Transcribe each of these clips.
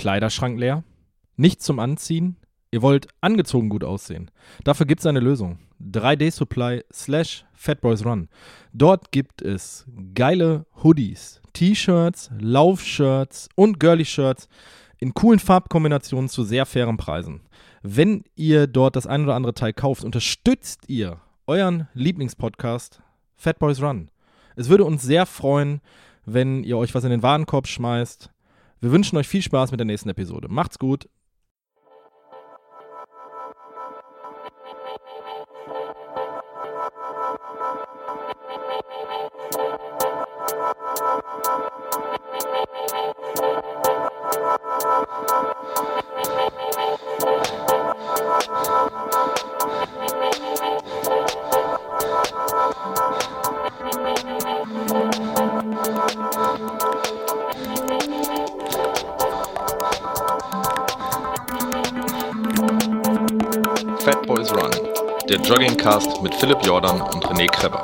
Kleiderschrank leer, nichts zum Anziehen, ihr wollt angezogen gut aussehen. Dafür gibt es eine Lösung. 3D Supply slash Fatboys Run. Dort gibt es geile Hoodies, T-Shirts, Laufshirts und Girly-Shirts in coolen Farbkombinationen zu sehr fairen Preisen. Wenn ihr dort das ein oder andere Teil kauft, unterstützt ihr euren Lieblingspodcast Fatboys Run. Es würde uns sehr freuen, wenn ihr euch was in den Warenkorb schmeißt. Wir wünschen euch viel Spaß mit der nächsten Episode. Macht's gut. Fat Boys Run, der Joggingcast mit Philipp Jordan und René Kreber.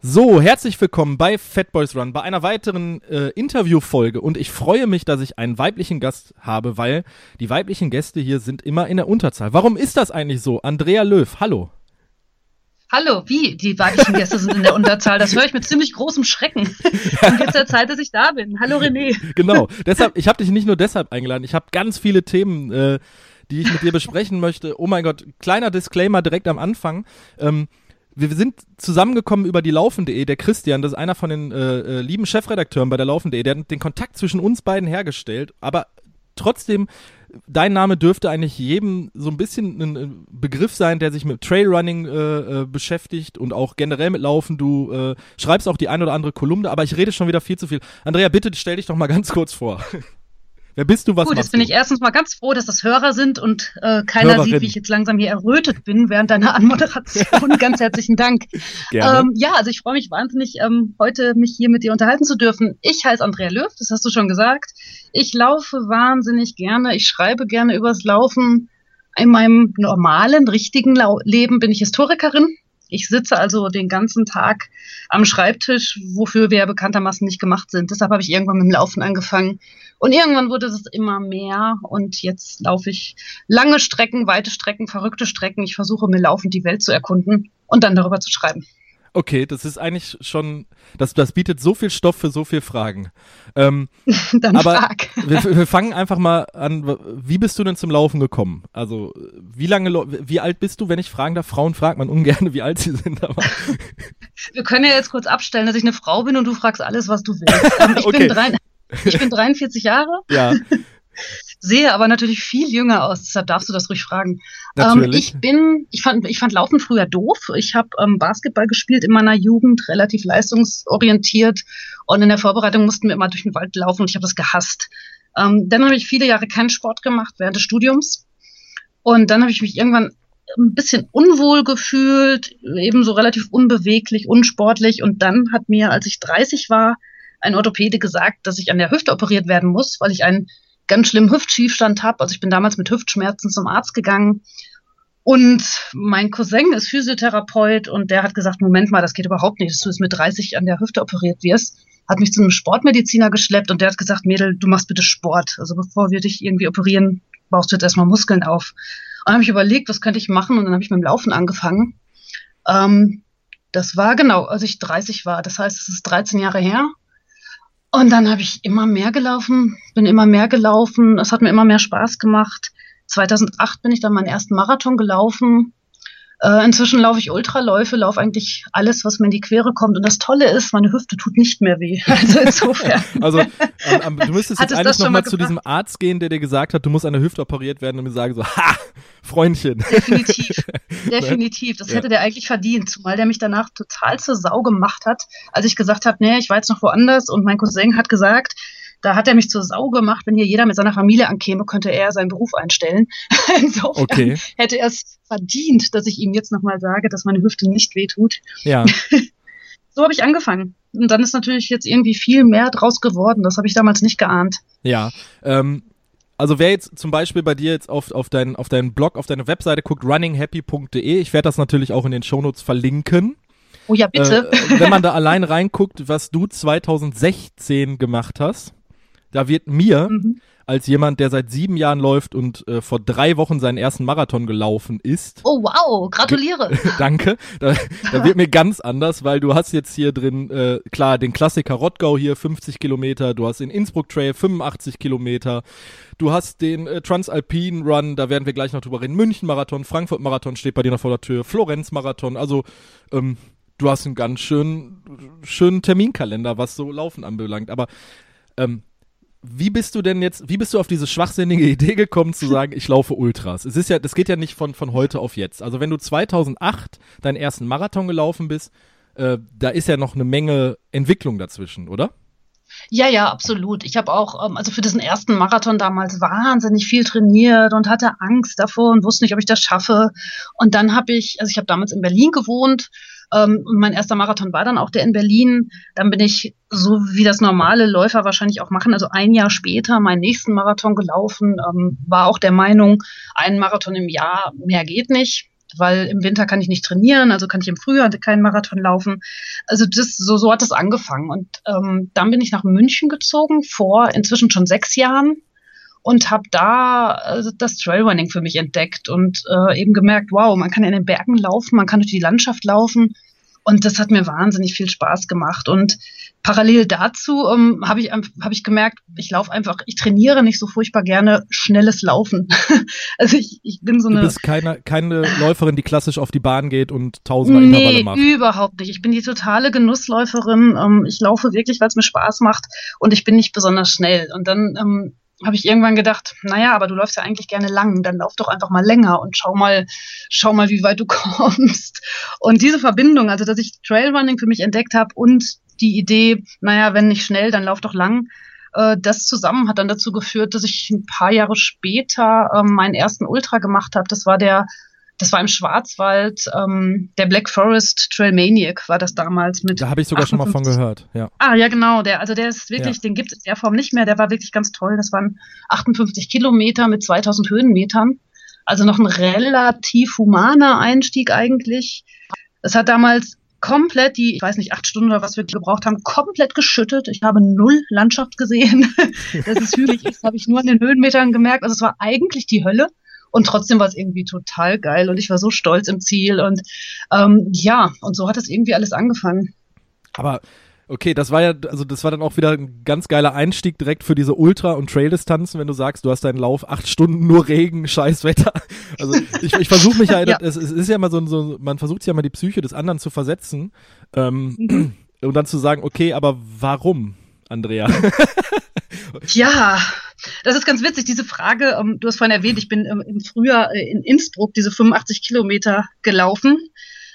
So, herzlich willkommen bei Fat Boys Run, bei einer weiteren äh, Interviewfolge. Und ich freue mich, dass ich einen weiblichen Gast habe, weil die weiblichen Gäste hier sind immer in der Unterzahl. Warum ist das eigentlich so? Andrea Löw, hallo. Hallo, wie? Die weiblichen Gäste sind in der Unterzahl. Das höre ich mit ziemlich großem Schrecken. Und jetzt der Zeit, dass ich da bin. Hallo René. Genau. deshalb, ich habe dich nicht nur deshalb eingeladen. Ich habe ganz viele Themen, äh, die ich mit dir besprechen möchte. Oh mein Gott, kleiner Disclaimer direkt am Anfang. Ähm, wir sind zusammengekommen über die Laufen.de. Der Christian, das ist einer von den äh, äh, lieben Chefredakteuren bei der Laufen.de, der hat den Kontakt zwischen uns beiden hergestellt. Aber trotzdem, dein Name dürfte eigentlich jedem so ein bisschen ein äh, Begriff sein, der sich mit Trailrunning äh, äh, beschäftigt und auch generell mit Laufen. Du äh, schreibst auch die ein oder andere Kolumne, aber ich rede schon wieder viel zu viel. Andrea, bitte stell dich doch mal ganz kurz vor. Wer bist du, was Gut, jetzt bin du? ich erstens mal ganz froh, dass das Hörer sind und äh, keiner Hörerin. sieht, wie ich jetzt langsam hier errötet bin während deiner Anmoderation. ganz herzlichen Dank. Gerne. Ähm, ja, also ich freue mich wahnsinnig, ähm, heute mich hier mit dir unterhalten zu dürfen. Ich heiße Andrea Löw, das hast du schon gesagt. Ich laufe wahnsinnig gerne. Ich schreibe gerne übers Laufen. In meinem normalen, richtigen Lau Leben bin ich Historikerin. Ich sitze also den ganzen Tag am Schreibtisch, wofür wir ja bekanntermaßen nicht gemacht sind. Deshalb habe ich irgendwann mit dem Laufen angefangen. Und irgendwann wurde es immer mehr. Und jetzt laufe ich lange Strecken, weite Strecken, verrückte Strecken. Ich versuche mir laufend die Welt zu erkunden und dann darüber zu schreiben. Okay, das ist eigentlich schon, das, das bietet so viel Stoff für so viele Fragen. Ähm, dann Aber- frag. wir, wir fangen einfach mal an. Wie bist du denn zum Laufen gekommen? Also, wie lange, wie alt bist du, wenn ich fragen darf? Frauen fragt man ungern, wie alt sie sind, aber Wir können ja jetzt kurz abstellen, dass ich eine Frau bin und du fragst alles, was du willst. Ähm, ich, Okay. bin drei, ich bin 43 Jahre, ja, sehe aber natürlich viel jünger aus, deshalb darfst du das ruhig fragen. natürlich. Ähm, ich bin, ich fand, ich fand Laufen früher doof. Ich habe ähm, Basketball gespielt in meiner Jugend, relativ leistungsorientiert und in der Vorbereitung mussten wir immer durch den Wald laufen und ich habe das gehasst. Ähm, dann habe ich viele Jahre keinen Sport gemacht während des Studiums und dann habe ich mich irgendwann ein bisschen unwohl gefühlt, ebenso relativ unbeweglich, unsportlich und dann hat mir, als ich 30 war, ein Orthopäde gesagt, dass ich an der Hüfte operiert werden muss, weil ich einen ganz schlimmen Hüftschiefstand habe. Also ich bin damals mit Hüftschmerzen zum Arzt gegangen. Und mein Cousin ist Physiotherapeut und der hat gesagt, Moment mal, das geht überhaupt nicht, dass du jetzt mit 30 an der Hüfte operiert wirst. Hat mich zu einem Sportmediziner geschleppt und der hat gesagt, Mädel, du machst bitte Sport. Also bevor wir dich irgendwie operieren, baust du jetzt erstmal Muskeln auf. Und dann habe ich überlegt, was könnte ich machen und dann habe ich mit dem Laufen angefangen. Ähm, das war genau, als ich 30 war. Das heißt, es ist 13 Jahre her. Und dann habe ich immer mehr gelaufen, bin immer mehr gelaufen. Es hat mir immer mehr Spaß gemacht. 2008 bin ich dann meinen ersten Marathon gelaufen. Äh, inzwischen laufe ich Ultraläufe, laufe eigentlich alles, was mir in die Quere kommt. Und das Tolle ist, meine Hüfte tut nicht mehr weh. Also insofern. Also, am, am, du müsstest jetzt eigentlich nochmal mal zu diesem Arzt gehen, der dir gesagt hat, du musst an der Hüfte operiert werden und mir sagen so, ha, Freundchen. Definitiv. Definitiv. Das Ja. hätte der eigentlich verdient, zumal der mich danach total zur Sau gemacht hat, als ich gesagt habe, nee, ich war jetzt noch woanders und mein Cousin hat gesagt, da hat er mich zur Sau gemacht, wenn hier jeder mit seiner Familie ankäme, könnte er seinen Beruf einstellen. Insofern Okay. hätte er es verdient, dass ich ihm jetzt nochmal sage, dass meine Hüfte nicht wehtut. Ja, So habe ich angefangen. Und dann ist natürlich jetzt irgendwie viel mehr draus geworden. Das habe ich damals nicht geahnt. ja. Ähm, also wer jetzt zum Beispiel bei dir jetzt auf, auf, deinen, auf deinen Blog, auf deine Webseite guckt, runninghappy.de, ich werde das natürlich auch in den Shownotes verlinken. Oh ja, bitte. Äh, wenn man da allein reinguckt, was du 2016 gemacht hast, da wird mir mhm als jemand, der seit sieben Jahren läuft und äh, vor drei Wochen seinen ersten Marathon gelaufen ist. Oh wow, gratuliere. Danke. Da, da wird mir ganz anders, weil du hast jetzt hier drin, äh, klar, den Klassiker Rottgau hier 50 Kilometer, du hast den Innsbruck Trail 85 Kilometer, du hast den äh, Transalpine Run, da werden wir gleich noch drüber reden, München Marathon, Frankfurt Marathon steht bei dir noch vor der Tür, Florenz Marathon, also ähm, du hast einen ganz schönen, schönen Terminkalender, was so Laufen anbelangt, aber ähm, wie bist du denn jetzt, wie bist du auf diese schwachsinnige Idee gekommen zu sagen, ich laufe Ultras? Es ist ja, das geht ja nicht von, von heute auf jetzt. Also wenn du 2008 deinen ersten Marathon gelaufen bist, äh, da ist ja noch eine Menge Entwicklung dazwischen, oder? Ja, ja, absolut. Ich habe auch, ähm, also für diesen ersten Marathon damals wahnsinnig viel trainiert und hatte Angst davor und wusste nicht, ob ich das schaffe. Und dann habe ich, also ich habe damals in Berlin gewohnt und mein erster Marathon war dann auch der in Berlin. Dann bin ich, so wie das normale Läufer wahrscheinlich auch machen, also ein Jahr später meinen nächsten Marathon gelaufen, ähm, war auch der Meinung, ein Marathon im Jahr, mehr geht nicht weil im Winter kann ich nicht trainieren, also kann ich im Frühjahr keinen Marathon laufen. Also das, so, so hat das angefangen. Und ähm, dann bin ich nach München gezogen, vor inzwischen schon sechs Jahren und habe da äh, das Trailrunning für mich entdeckt und äh, eben gemerkt, wow, man kann in den Bergen laufen, man kann durch die Landschaft laufen und das hat mir wahnsinnig viel Spaß gemacht und parallel dazu ähm, habe ich hab ich gemerkt, ich laufe einfach, ich trainiere nicht so furchtbar gerne schnelles Laufen. also ich, ich bin so eine. Du bist keine, keine Läuferin, die klassisch auf die Bahn geht und tausender nee, Intervalle macht. überhaupt nicht. Ich bin die totale Genussläuferin. Ähm, ich laufe wirklich, weil es mir Spaß macht und ich bin nicht besonders schnell. Und dann ähm, habe ich irgendwann gedacht, naja, aber du läufst ja eigentlich gerne lang, dann lauf doch einfach mal länger und schau mal, schau mal, wie weit du kommst. Und diese Verbindung, also dass ich Trailrunning für mich entdeckt habe und die Idee, naja, wenn nicht schnell, dann lauf doch lang, äh, das zusammen hat dann dazu geführt, dass ich ein paar Jahre später äh, meinen ersten Ultra gemacht habe. Das war der das war im Schwarzwald, ähm, der Black Forest Trailmaniac war das damals mit. Da habe ich sogar 58. schon mal von gehört, ja. Ah, ja, genau. Der, also der ist wirklich, ja. den gibt es in der Form nicht mehr. Der war wirklich ganz toll. Das waren 58 Kilometer mit 2000 Höhenmetern. Also noch ein relativ humaner Einstieg eigentlich. Es hat damals komplett die, ich weiß nicht, acht Stunden oder was wir gebraucht haben, komplett geschüttet. Ich habe null Landschaft gesehen. Dass es hügelig ist, habe ich nur an den Höhenmetern gemerkt. Also es war eigentlich die Hölle. Und trotzdem war es irgendwie total geil und ich war so stolz im Ziel und ähm, ja, und so hat es irgendwie alles angefangen. Aber Okay, das war ja, also das war dann auch wieder ein ganz geiler Einstieg direkt für diese Ultra- und Trail-Distanzen, wenn du sagst, du hast deinen Lauf acht Stunden nur Regen, scheiß Wetter. Also ich, ich versuche mich ja, ja. Es, es, ist ja immer so, so, man versucht sich ja mal die Psyche des anderen zu versetzen ähm, mhm. und dann zu sagen, okay, aber warum, Andrea? ja, das ist ganz witzig, diese Frage, ähm, du hast vorhin erwähnt, ich bin ähm, im Frühjahr äh, in Innsbruck diese 85 Kilometer gelaufen.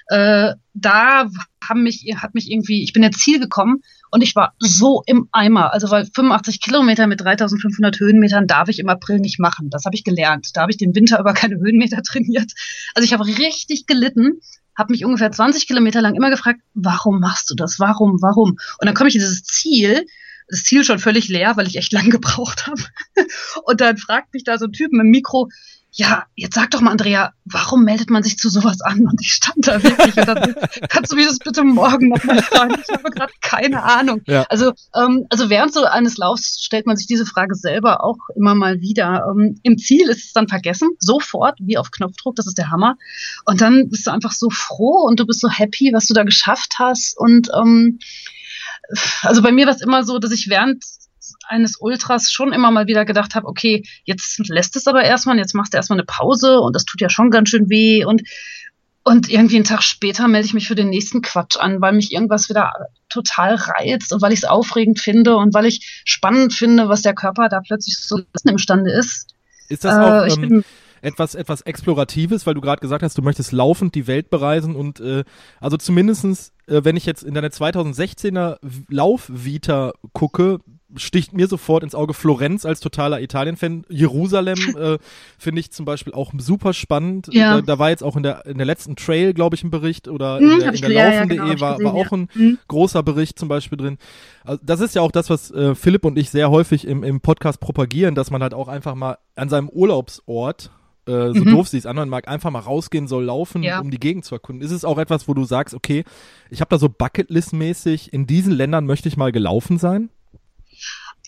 Äh, da haben mich, hat mich irgendwie, ich bin ins Ziel gekommen und ich war so im Eimer. Also weil 85 Kilometer mit 3500 Höhenmetern darf ich im April nicht machen. Das habe ich gelernt. Da habe ich den Winter über keine Höhenmeter trainiert. Also ich habe richtig gelitten, habe mich ungefähr 20 Kilometer lang immer gefragt, warum machst du das? Warum? Warum? Und dann komme ich in dieses Ziel das Ziel schon völlig leer, weil ich echt lang gebraucht habe. Und dann fragt mich da so ein Typ im Mikro, ja, jetzt sag doch mal, Andrea, warum meldet man sich zu sowas an? Und ich stand da wirklich und dann, kannst du mich das bitte morgen nochmal fragen? Ich habe gerade keine Ahnung. Ja. Also, ähm, also während so eines Laufs stellt man sich diese Frage selber auch immer mal wieder. Ähm, Im Ziel ist es dann vergessen, sofort, wie auf Knopfdruck, das ist der Hammer. Und dann bist du einfach so froh und du bist so happy, was du da geschafft hast. Und ähm, also bei mir war es immer so, dass ich während eines Ultras schon immer mal wieder gedacht habe, okay, jetzt lässt es aber erstmal, jetzt machst du erstmal eine Pause und das tut ja schon ganz schön weh und und irgendwie einen Tag später melde ich mich für den nächsten Quatsch an, weil mich irgendwas wieder total reizt und weil ich es aufregend finde und weil ich spannend finde, was der Körper da plötzlich so imstande ist. Ist das auch äh, ähm, etwas, etwas Exploratives, weil du gerade gesagt hast, du möchtest laufend die Welt bereisen und äh, also zumindestens, äh, wenn ich jetzt in deine 2016er Laufvita gucke, sticht mir sofort ins Auge Florenz als totaler Italien-Fan. Jerusalem äh, finde ich zum Beispiel auch super spannend. Ja. Da, da, war jetzt auch in der, in der letzten Trail, glaube ich, ein Bericht oder in hm, der, in der Laufen.de ja, genau, war, gesehen, war auch ein hm. großer Bericht zum Beispiel drin. Also das ist ja auch das, was äh, Philipp und ich sehr häufig im, im Podcast propagieren, dass man halt auch einfach mal an seinem Urlaubsort äh, so mhm. doof sie es anhören mag, einfach mal rausgehen soll, laufen, ja. um die Gegend zu erkunden. Ist es auch etwas, wo du sagst, okay, ich habe da so Bucketlist-mäßig, in diesen Ländern möchte ich mal gelaufen sein?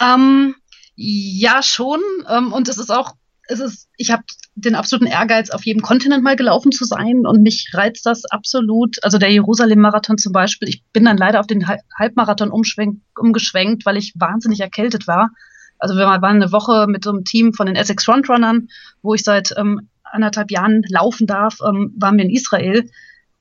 Ähm, ja, schon. Ähm, und es ist auch, es ist, ich habe den absoluten Ehrgeiz, auf jedem Kontinent mal gelaufen zu sein. Und mich reizt das absolut. Also der Jerusalem-Marathon zum Beispiel. Ich bin dann leider auf den Halbmarathon umgeschwenkt, weil ich wahnsinnig erkältet war. Also wir waren eine Woche mit so einem Team von den Essex Frontrunnern, wo ich seit ähm, anderthalb Jahren laufen darf, ähm, waren wir in Israel.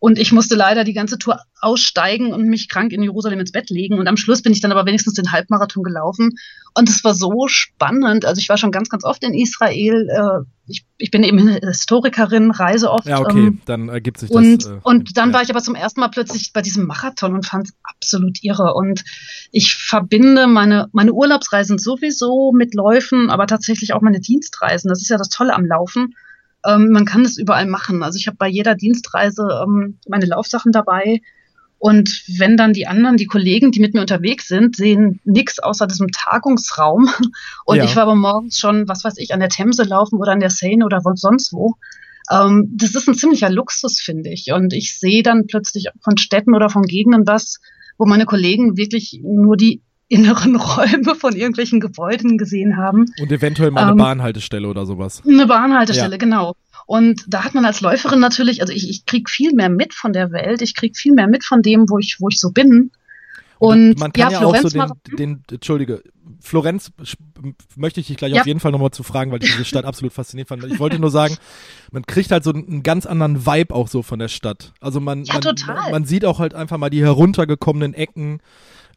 Und ich musste leider die ganze Tour aussteigen und mich krank in Jerusalem ins Bett legen. Und am Schluss bin ich dann aber wenigstens den Halbmarathon gelaufen. Und es war so spannend. Also ich war schon ganz, ganz oft in Israel. Äh, ich, ich bin eben Historikerin, reise oft. Ja, okay, ähm, dann ergibt sich und, das. Äh, und dann ja. war ich aber zum ersten Mal plötzlich bei diesem Marathon und fand es absolut irre. Und ich verbinde meine, meine Urlaubsreisen sowieso mit Läufen, aber tatsächlich auch meine Dienstreisen. Das ist ja das Tolle am Laufen ähm, man kann es überall machen. Also ich habe bei jeder Dienstreise ähm, meine Laufsachen dabei. Und wenn dann die anderen, die Kollegen, die mit mir unterwegs sind, sehen nichts außer diesem Tagungsraum. Und ja. ich war aber morgens schon, was weiß ich, an der Themse laufen oder an der Seine oder sonst wo. Ähm, das ist ein ziemlicher Luxus, finde ich. Und ich sehe dann plötzlich von Städten oder von Gegenden was, wo meine Kollegen wirklich nur die inneren Räume von irgendwelchen Gebäuden gesehen haben. Und eventuell mal eine ähm, Bahnhaltestelle oder sowas. Eine Bahnhaltestelle, ja. genau. Und da hat man als Läuferin natürlich, also ich, ich kriege viel mehr mit von der Welt, ich kriege viel mehr mit von dem, wo ich, wo ich so bin. Und, und man kann ja, ja auch so den, den, Entschuldige, Florenz möchte ich dich gleich ja. auf jeden Fall nochmal zu fragen, weil ich diese Stadt absolut faszinierend fand. Ich wollte nur sagen, man kriegt halt so einen ganz anderen Vibe auch so von der Stadt. Also man, ja, man, man, sieht auch halt einfach mal die heruntergekommenen Ecken.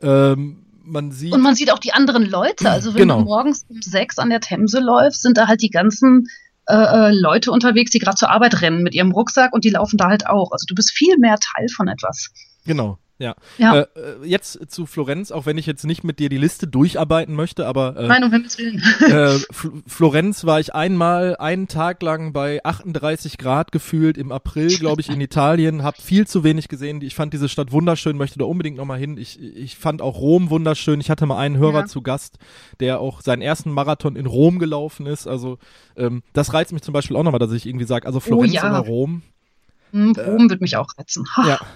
Ähm, man sieht. Und man sieht auch die anderen Leute. Also wenn genau. du morgens um sechs an der Themse läufst, sind da halt die ganzen äh, äh Leute unterwegs, die gerade zur Arbeit rennen mit ihrem Rucksack und die laufen da halt auch. Also du bist viel mehr Teil von etwas. Genau. Ja. ja. Äh, äh, jetzt zu Florenz, auch wenn ich jetzt nicht mit dir die Liste durcharbeiten möchte, aber äh, Nein, um Himmels Willen. äh, Florenz war ich einmal einen Tag lang bei 38 Grad gefühlt im April, glaube ich, in Italien, habe viel zu wenig gesehen. Ich fand diese Stadt wunderschön, möchte da unbedingt nochmal hin. Ich, ich fand auch Rom wunderschön. Ich hatte mal einen Hörer ja. zu Gast, der auch seinen ersten Marathon in Rom gelaufen ist. Also ähm, das reizt mich zum Beispiel auch nochmal, dass ich irgendwie sage, also Florenz oh, ja. oder Rom. Hm, Rom äh, wird mich auch reizen. ja.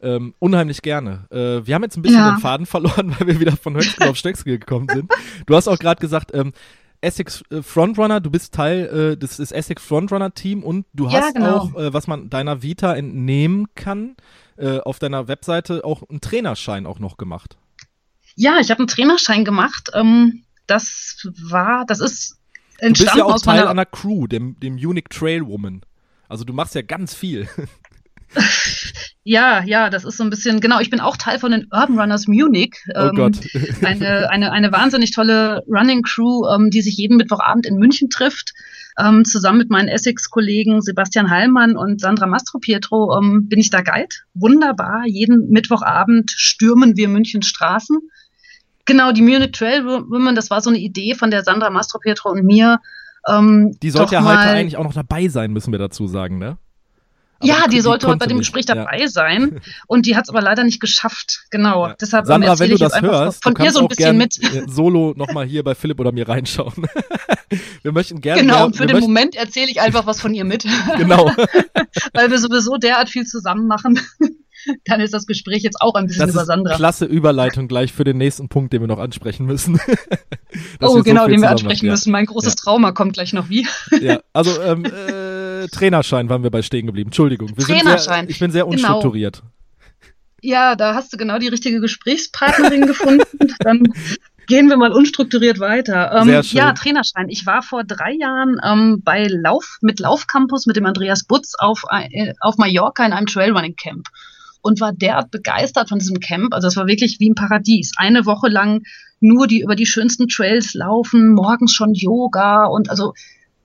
Ähm, unheimlich gerne. Äh, wir haben jetzt ein bisschen ja. den Faden verloren, weil wir wieder von Höchstgen auf Stöcksel gekommen sind. Du hast auch gerade gesagt, ähm, Essex äh, Frontrunner, du bist Teil äh, des, des Essex Frontrunner Team und du ja, hast genau. auch, äh, was man deiner Vita entnehmen kann, äh, auf deiner Webseite auch einen Trainerschein auch noch gemacht. Ja, ich habe einen Trainerschein gemacht. Ähm, das war, das ist entstanden Du bist ja auch Teil einer Crew, dem, dem Unique Trail Woman. Also du machst ja ganz viel. Ja, ja, das ist so ein bisschen, genau, ich bin auch Teil von den Urban Runners Munich. Oh ähm, Gott. eine, eine, eine wahnsinnig tolle Running Crew, ähm, die sich jeden Mittwochabend in München trifft. Ähm, zusammen mit meinen Essex-Kollegen Sebastian Hallmann und Sandra Mastropietro ähm, bin ich da Guide. Wunderbar. Jeden Mittwochabend stürmen wir Münchens Straßen. Genau, die Munich Trail Women, das war so eine Idee von der Sandra Mastropietro und mir. Ähm, die sollte ja heute eigentlich auch noch dabei sein, müssen wir dazu sagen, ne? Ja, die, die sollte heute bei dem Gespräch dabei ja. sein und die hat es aber leider nicht geschafft. Genau. Ja. Deshalb Sandra, wenn du das hörst, von ihr so ein bisschen mit. Solo nochmal hier bei Philipp oder mir reinschauen. wir möchten gerne. Genau, mehr, und für den Moment erzähle ich einfach was von ihr mit. genau. Weil wir sowieso derart viel zusammen machen. Dann ist das Gespräch jetzt auch ein bisschen das über Sandra. Klasse Überleitung gleich für den nächsten Punkt, den wir noch ansprechen müssen. oh, genau, so den wir ansprechen müssen. Mein großes Trauma kommt gleich noch wie. ja, also ähm, äh, Trainerschein waren wir bei stehen geblieben. Entschuldigung. Wir Trainerschein. Sehr, ich bin sehr genau. unstrukturiert. Genau. Ja, da hast du genau die richtige Gesprächspartnerin gefunden. Dann gehen wir mal unstrukturiert weiter. Ähm, sehr schön. Ja, Trainerschein. Ich war vor drei Jahren ähm, bei Lauf mit Laufcampus mit dem Andreas Butz auf, äh, auf Mallorca in einem Trailrunning Camp und war derart begeistert von diesem Camp. Also es war wirklich wie ein Paradies. Eine Woche lang nur die über die schönsten Trails laufen, morgens schon Yoga und also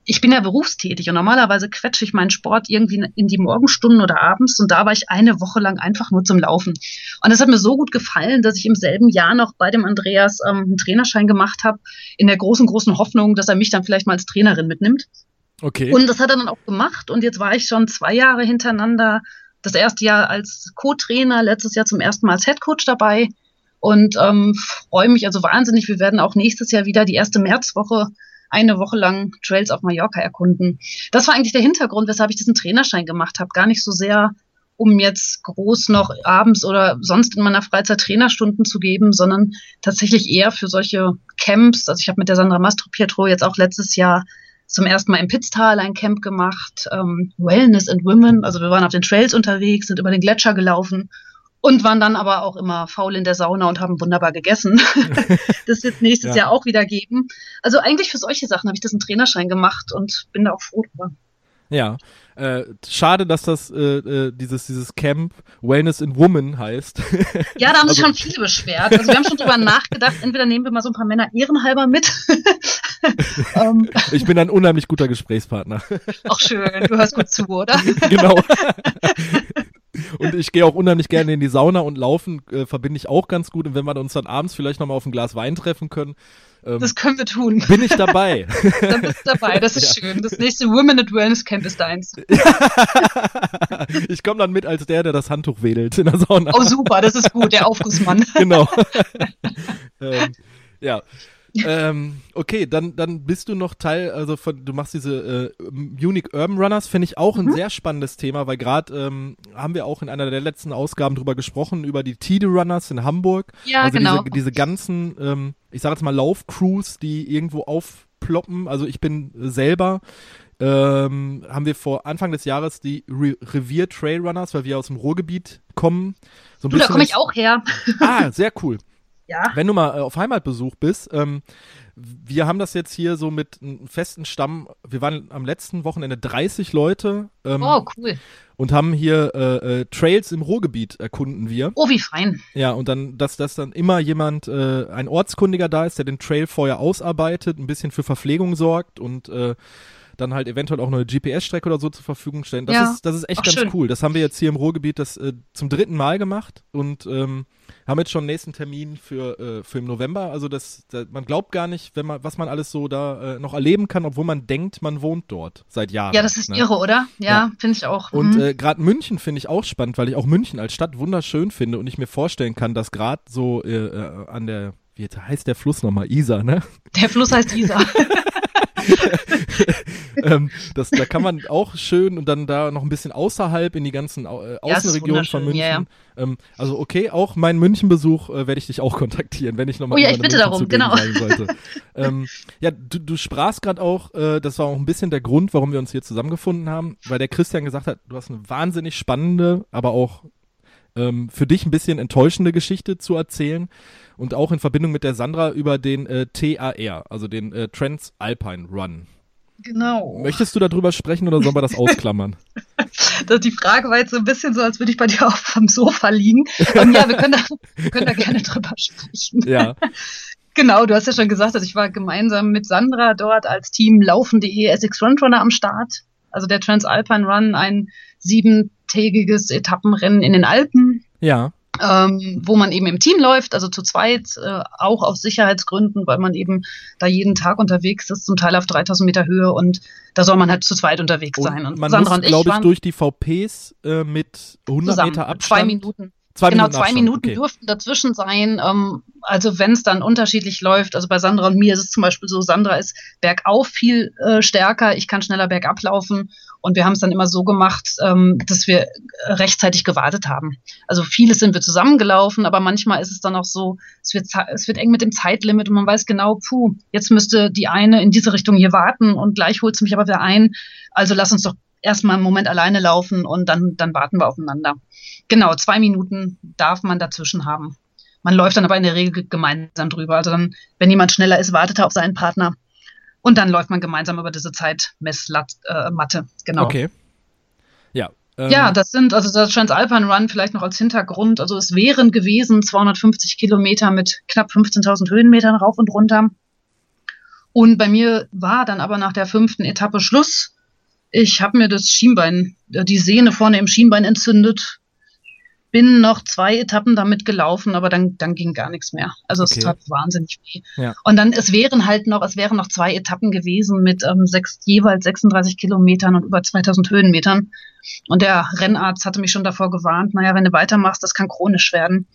ich bin ja berufstätig und normalerweise quetsche ich meinen Sport irgendwie in die Morgenstunden oder abends und da war ich eine Woche lang einfach nur zum Laufen. Und das hat mir so gut gefallen, dass ich im selben Jahr noch bei dem Andreas ähm, einen Trainerschein gemacht habe, in der großen, großen Hoffnung, dass er mich dann vielleicht mal als Trainerin mitnimmt. Okay. Und das hat er dann auch gemacht und jetzt war ich schon zwei Jahre hintereinander, das erste Jahr als Co-Trainer, letztes Jahr zum ersten Mal als Headcoach dabei und ähm, freue mich also wahnsinnig. Wir werden auch nächstes Jahr wieder die erste Märzwoche eine Woche lang Trails auf Mallorca erkunden. Das war eigentlich der Hintergrund, weshalb ich diesen Trainerschein gemacht habe. Gar nicht so sehr, um jetzt groß noch abends oder sonst in meiner Freizeit Trainerstunden zu geben, sondern tatsächlich eher für solche Camps. Also ich habe mit der Sandra Mastropietro jetzt auch letztes Jahr zum ersten Mal im Pitztal ein Camp gemacht, ähm, Wellness and Women. Also wir waren auf den Trails unterwegs, sind über den Gletscher gelaufen und waren dann aber auch immer faul in der Sauna und haben wunderbar gegessen. das wird nächstes ja. Jahr auch wieder geben. Also eigentlich für solche Sachen habe ich das einen Trainerschein gemacht und bin da auch froh drüber. Ja, äh, schade, dass das äh, äh, dieses dieses Camp Wellness in Woman heißt. Ja, da haben sich also, schon viele beschwert. Also wir haben schon drüber nachgedacht. Entweder nehmen wir mal so ein paar Männer ehrenhalber mit. um, ähm. ich bin ein unheimlich guter Gesprächspartner. Ach schön, du hörst gut zu, oder? genau. Und ich gehe auch unheimlich gerne in die Sauna und laufen äh, verbinde ich auch ganz gut. Und wenn wir uns dann abends vielleicht nochmal auf ein Glas Wein treffen können, ähm, das können wir tun. Bin ich dabei. dann bist du dabei, das ist ja. schön. Das nächste Women at Wellness Camp ist deins. ich komme dann mit als der, der das Handtuch wedelt in der Sauna. Oh super, das ist gut, der Aufgussmann. genau. ähm, ja, ähm, okay, dann, dann bist du noch Teil, also von, du machst diese äh, Munich Urban Runners, finde ich auch ein mhm. sehr spannendes Thema, weil gerade ähm, haben wir auch in einer der letzten Ausgaben drüber gesprochen, über die Tide Runners in Hamburg. Ja, also genau. Diese, diese ganzen, ähm, ich sage jetzt mal Laufcrews, die irgendwo aufploppen. Also ich bin selber ähm, haben wir vor Anfang des Jahres die Re Revier Trail Runners, weil wir aus dem Ruhrgebiet kommen. So ein du, da komme ich auch her. Ah, sehr cool. Ja. Wenn du mal äh, auf Heimatbesuch bist, ähm, wir haben das jetzt hier so mit einem festen Stamm. Wir waren am letzten Wochenende 30 Leute. Ähm, oh, cool. Und haben hier äh, äh, Trails im Ruhrgebiet erkunden wir. Oh, wie fein. Ja, und dann, dass, dass dann immer jemand, äh, ein Ortskundiger da ist, der den Trail vorher ausarbeitet, ein bisschen für Verpflegung sorgt und äh, dann halt eventuell auch eine GPS-Strecke oder so zur Verfügung stellen. Das, ja. ist, das ist echt Ach, ganz schön. cool. Das haben wir jetzt hier im Ruhrgebiet das äh, zum dritten Mal gemacht und ähm, haben jetzt schon nächsten Termin für, äh, für im November. Also das, das, man glaubt gar nicht, wenn man, was man alles so da äh, noch erleben kann, obwohl man denkt, man wohnt dort seit Jahren. Ja, das ist ne? irre, oder? Ja, ja. finde ich auch. Und mhm. äh, gerade München finde ich auch spannend, weil ich auch München als Stadt wunderschön finde und ich mir vorstellen kann, dass gerade so äh, äh, an der wie heißt der Fluss nochmal? Isar, ne? Der Fluss heißt Isar. ähm, das, da kann man auch schön und dann da noch ein bisschen außerhalb in die ganzen äh, Außenregionen von München. Ja, ja. Ähm, also okay, auch mein Münchenbesuch äh, werde ich dich auch kontaktieren, wenn ich nochmal. Oh ja, ich bitte darum, genau. ähm, ja, du, du sprachst gerade auch, äh, das war auch ein bisschen der Grund, warum wir uns hier zusammengefunden haben, weil der Christian gesagt hat, du hast eine wahnsinnig spannende, aber auch ähm, für dich ein bisschen enttäuschende Geschichte zu erzählen und auch in Verbindung mit der Sandra über den äh, TAR, also den äh, Transalpine Run. Genau. Möchtest du darüber sprechen oder sollen wir das ausklammern? das, die Frage war jetzt so ein bisschen so, als würde ich bei dir auf dem Sofa liegen. Und ja, wir können, da, wir können da gerne drüber sprechen. Ja. Genau, du hast ja schon gesagt, dass ich war gemeinsam mit Sandra dort als Team Laufen.de Essex Frontrunner am Start. Also der Transalpine Run, ein siebentägiges Etappenrennen in den Alpen. Ja ähm, wo man eben im Team läuft, also zu zweit, äh, auch aus Sicherheitsgründen, weil man eben da jeden Tag unterwegs ist, zum Teil auf 3000 Meter Höhe und da soll man halt zu zweit unterwegs und sein. Und man Sandra muss, glaube ich, durch die VPs äh, mit 100 zusammen, Meter Abstand. Zwei Minuten. Zwei genau, Minuten zwei Abstand. Minuten okay. dürften dazwischen sein. Ähm, also wenn es dann unterschiedlich läuft, also bei Sandra und mir ist es zum Beispiel so, Sandra ist bergauf viel äh, stärker, ich kann schneller bergab laufen und wir haben es dann immer so gemacht, ähm, dass wir rechtzeitig gewartet haben. Also vieles sind wir zusammengelaufen, aber manchmal ist es dann auch so, es wird, es wird eng mit dem Zeitlimit und man weiß genau, puh, jetzt müsste die eine in diese Richtung hier warten und gleich holt sie mich aber wieder ein. Also lass uns doch erstmal einen Moment alleine laufen und dann, dann warten wir aufeinander. Genau, zwei Minuten darf man dazwischen haben. Man läuft dann aber in der Regel gemeinsam drüber. Also dann, wenn jemand schneller ist, wartet er auf seinen Partner. Und dann läuft man gemeinsam über diese Zeitmessmatte. Äh, genau. Okay. Ja. Ähm, ja, das sind, also das Transalpine Run vielleicht noch als Hintergrund. Also es wären gewesen 250 Kilometer mit knapp 15.000 Höhenmetern rauf und runter. Und bei mir war dann aber nach der fünften Etappe Schluss. Ich habe mir das Schienbein, äh, die Sehne vorne im Schienbein entzündet bin noch zwei Etappen damit gelaufen, aber dann, dann ging gar nichts mehr. Also okay. es tat wahnsinnig weh. Ja. Und dann, es wären halt noch, es wären noch zwei Etappen gewesen mit ähm, sechs, jeweils 36 Kilometern und über 2000 Höhenmetern. Und der Rennarzt hatte mich schon davor gewarnt, naja, wenn du weitermachst, das kann chronisch werden.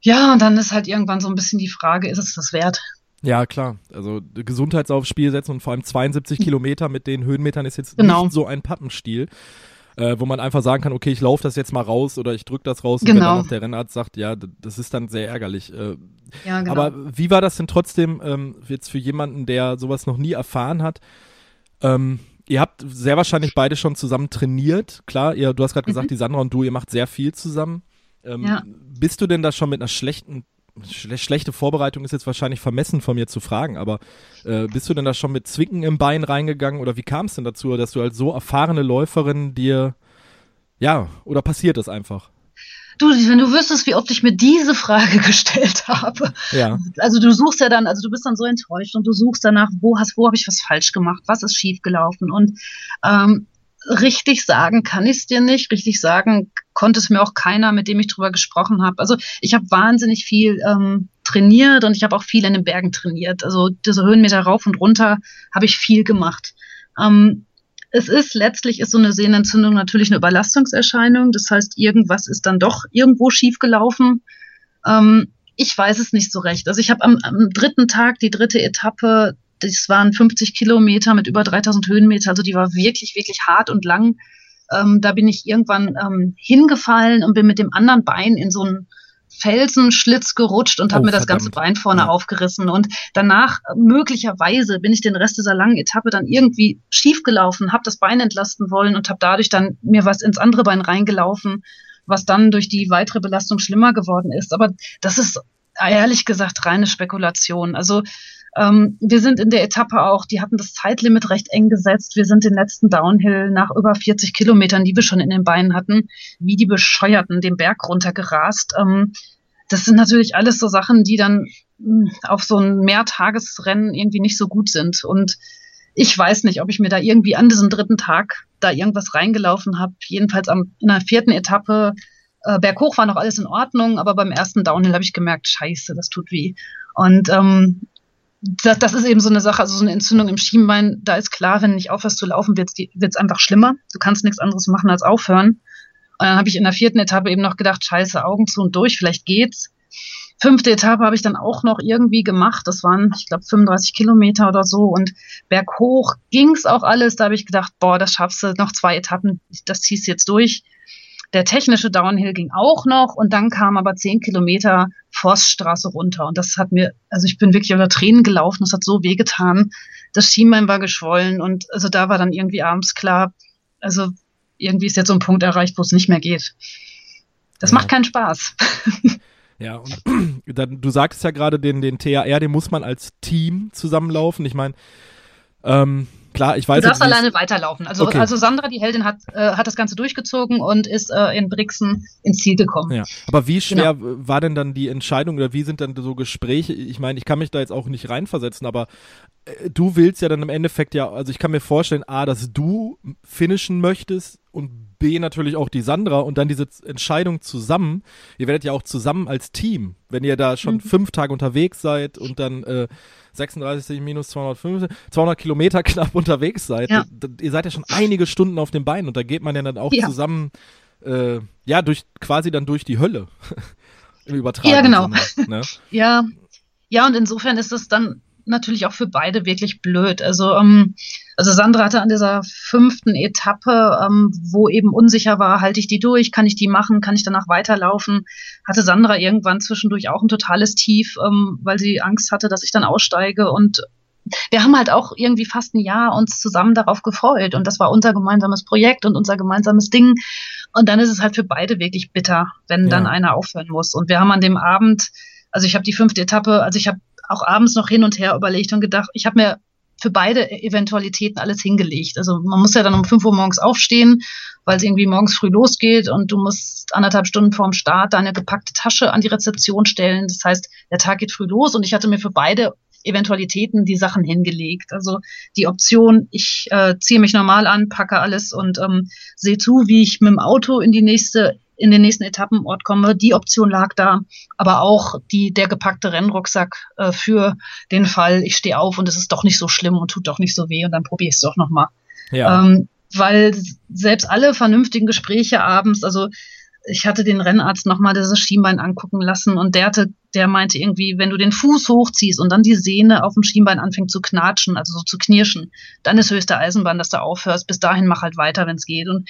Ja, und dann ist halt irgendwann so ein bisschen die Frage, ist es das wert? Ja, klar. Also Gesundheits aufs Spiel setzen und vor allem 72 Kilometer mit den Höhenmetern ist jetzt genau. nicht so ein Pappenstiel äh, wo man einfach sagen kann, okay, ich laufe das jetzt mal raus oder ich drücke das raus. Genau. Und wenn dann genau. auch der Rennarzt sagt, ja, das ist dann sehr ärgerlich. Äh, ja, genau. Aber wie war das denn trotzdem ähm, jetzt für jemanden, der sowas noch nie erfahren hat? Ähm, ihr habt sehr wahrscheinlich beide schon zusammen trainiert. Klar, ihr, du hast gerade mhm. gesagt, die Sandra und du, ihr macht sehr viel zusammen. Ähm, ja. Bist du denn da schon mit einer schlechten Schle schlechte Vorbereitung ist jetzt wahrscheinlich vermessen von mir zu fragen, aber äh, bist du denn da schon mit Zwicken im Bein reingegangen oder wie kam es denn dazu, dass du als so erfahrene Läuferin dir, ja, oder passiert das einfach? Du, wenn du wüsstest, wie oft ich mir diese Frage gestellt habe. Ja. Also du suchst ja dann, also du bist dann so enttäuscht und du suchst danach, wo hast, wo habe ich was falsch gemacht, was ist schiefgelaufen und ähm, richtig sagen kann ich es dir nicht. Richtig sagen konnte es mir auch keiner, mit dem ich drüber gesprochen habe. Also ich habe wahnsinnig viel ähm, trainiert und ich habe auch viel in den Bergen trainiert. Also diese Höhenmeter rauf und runter habe ich viel gemacht. Ähm, es ist letztlich ist so eine Sehnenentzündung natürlich eine Überlastungserscheinung. Das heißt, irgendwas ist dann doch irgendwo schiefgelaufen. Ähm, ich weiß es nicht so recht. Also ich habe am, am dritten Tag die dritte Etappe das waren 50 Kilometer mit über 3000 Höhenmeter, also die war wirklich, wirklich hart und lang. Ähm, da bin ich irgendwann ähm, hingefallen und bin mit dem anderen Bein in so einen Felsenschlitz gerutscht und habe oh, mir das ganze Bein vorne ja. aufgerissen. Und danach möglicherweise bin ich den Rest dieser langen Etappe dann irgendwie schiefgelaufen, habe das Bein entlasten wollen und habe dadurch dann mir was ins andere Bein reingelaufen, was dann durch die weitere Belastung schlimmer geworden ist. Aber das ist ehrlich gesagt reine Spekulation. Also ähm, wir sind in der Etappe auch, die hatten das Zeitlimit recht eng gesetzt. Wir sind den letzten Downhill nach über 40 Kilometern, die wir schon in den Beinen hatten, wie die Bescheuerten den Berg runtergerast. Ähm, das sind natürlich alles so Sachen, die dann hm, auf so ein Mehrtagesrennen irgendwie nicht so gut sind. Und ich weiß nicht, ob ich mir da irgendwie an diesem dritten Tag da irgendwas reingelaufen habe. Jedenfalls am, in der vierten Etappe äh, berghoch war noch alles in Ordnung, aber beim ersten Downhill habe ich gemerkt, scheiße, das tut weh. Und ähm, das, das ist eben so eine Sache, also so eine Entzündung im Schienbein, da ist klar, wenn du nicht aufhörst zu laufen, wird es einfach schlimmer. Du kannst nichts anderes machen als aufhören. Und dann habe ich in der vierten Etappe eben noch gedacht, scheiße, Augen zu und durch, vielleicht geht's. Fünfte Etappe habe ich dann auch noch irgendwie gemacht. Das waren, ich glaube, 35 Kilometer oder so. Und berghoch ging's auch alles. Da habe ich gedacht, boah, das schaffst du, noch zwei Etappen, das ziehst du jetzt durch. Der technische Downhill ging auch noch und dann kam aber zehn Kilometer Forststraße runter. Und das hat mir, also ich bin wirklich unter Tränen gelaufen, das hat so wehgetan. Das Schienbein war geschwollen und also da war dann irgendwie abends klar, also irgendwie ist jetzt so ein Punkt erreicht, wo es nicht mehr geht. Das ja. macht keinen Spaß. Ja, und dann, du sagst ja gerade, den, den TAR, den muss man als Team zusammenlaufen. Ich meine, ähm, Klar, ich weiß. Du darfst alleine weiterlaufen. Also, okay. also Sandra, die Heldin, hat, äh, hat das Ganze durchgezogen und ist äh, in Brixen ins Ziel gekommen. Ja. Aber wie schwer genau. war denn dann die Entscheidung oder wie sind dann so Gespräche? Ich meine, ich kann mich da jetzt auch nicht reinversetzen, aber äh, du willst ja dann im Endeffekt ja, also ich kann mir vorstellen, A, dass du finishen möchtest und B natürlich auch die Sandra und dann diese Entscheidung zusammen. Ihr werdet ja auch zusammen als Team, wenn ihr da schon mhm. fünf Tage unterwegs seid und dann äh, 36 minus 250, 200 Kilometer knapp unterwegs seid. Ja. Ihr seid ja schon einige Stunden auf den Beinen und da geht man ja dann auch ja. zusammen, äh, ja, durch quasi dann durch die Hölle. Im Übertragen. Ja, genau. Sinne, ne? ja. Ja, und insofern ist es dann natürlich auch für beide wirklich blöd. Also, ähm, also Sandra hatte an dieser fünften Etappe, ähm, wo eben unsicher war, halte ich die durch, kann ich die machen, kann ich danach weiterlaufen, hatte Sandra irgendwann zwischendurch auch ein totales Tief, ähm, weil sie Angst hatte, dass ich dann aussteige. Und wir haben halt auch irgendwie fast ein Jahr uns zusammen darauf gefreut. Und das war unser gemeinsames Projekt und unser gemeinsames Ding. Und dann ist es halt für beide wirklich bitter, wenn ja. dann einer aufhören muss. Und wir haben an dem Abend also ich habe die fünfte Etappe, also ich habe auch abends noch hin und her überlegt und gedacht, ich habe mir für beide Eventualitäten alles hingelegt. Also man muss ja dann um 5 Uhr morgens aufstehen, weil es irgendwie morgens früh losgeht und du musst anderthalb Stunden vorm Start deine gepackte Tasche an die Rezeption stellen. Das heißt, der Tag geht früh los und ich hatte mir für beide Eventualitäten die Sachen hingelegt. Also die Option, ich äh, ziehe mich normal an, packe alles und ähm, sehe zu, wie ich mit dem Auto in die nächste in den nächsten Etappenort komme. Die Option lag da, aber auch die, der gepackte Rennrucksack äh, für den Fall, ich stehe auf und es ist doch nicht so schlimm und tut doch nicht so weh und dann probiere ich es doch nochmal. Ja. Ähm, weil selbst alle vernünftigen Gespräche abends, also ich hatte den Rennarzt nochmal dieses Schienbein angucken lassen und der hatte, der meinte irgendwie, wenn du den Fuß hochziehst und dann die Sehne auf dem Schienbein anfängt zu knatschen, also so zu knirschen, dann ist höchste Eisenbahn, dass du aufhörst. Bis dahin mach halt weiter, wenn es geht. Und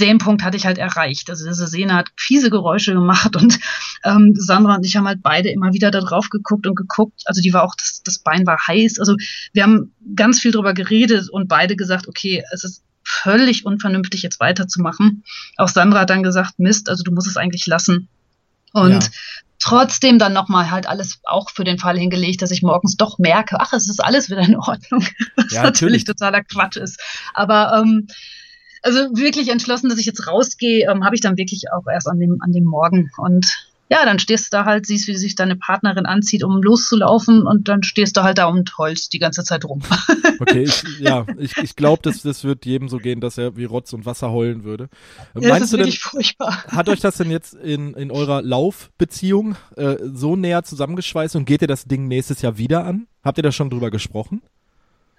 den Punkt hatte ich halt erreicht. Also diese Sehne hat fiese Geräusche gemacht und ähm, Sandra und ich haben halt beide immer wieder da drauf geguckt und geguckt. Also die war auch, das, das Bein war heiß. Also wir haben ganz viel drüber geredet und beide gesagt, okay, es ist völlig unvernünftig, jetzt weiterzumachen. Auch Sandra hat dann gesagt, Mist, also du musst es eigentlich lassen. Und ja. trotzdem dann nochmal halt alles auch für den Fall hingelegt, dass ich morgens doch merke, ach, es ist alles wieder in Ordnung. Was ja, natürlich totaler Quatsch ist. Aber ähm, also wirklich entschlossen, dass ich jetzt rausgehe, ähm, habe ich dann wirklich auch erst an dem, an dem Morgen. Und ja, dann stehst du da halt, siehst, wie sich deine Partnerin anzieht, um loszulaufen und dann stehst du halt da und heulst die ganze Zeit rum. Okay, ich, ja, ich, ich glaube, das, das wird jedem so gehen, dass er wie Rotz und Wasser heulen würde. Ja, Meinst das ist du wirklich denn, furchtbar. Hat euch das denn jetzt in, in eurer Laufbeziehung äh, so näher zusammengeschweißt und geht ihr das Ding nächstes Jahr wieder an? Habt ihr da schon drüber gesprochen?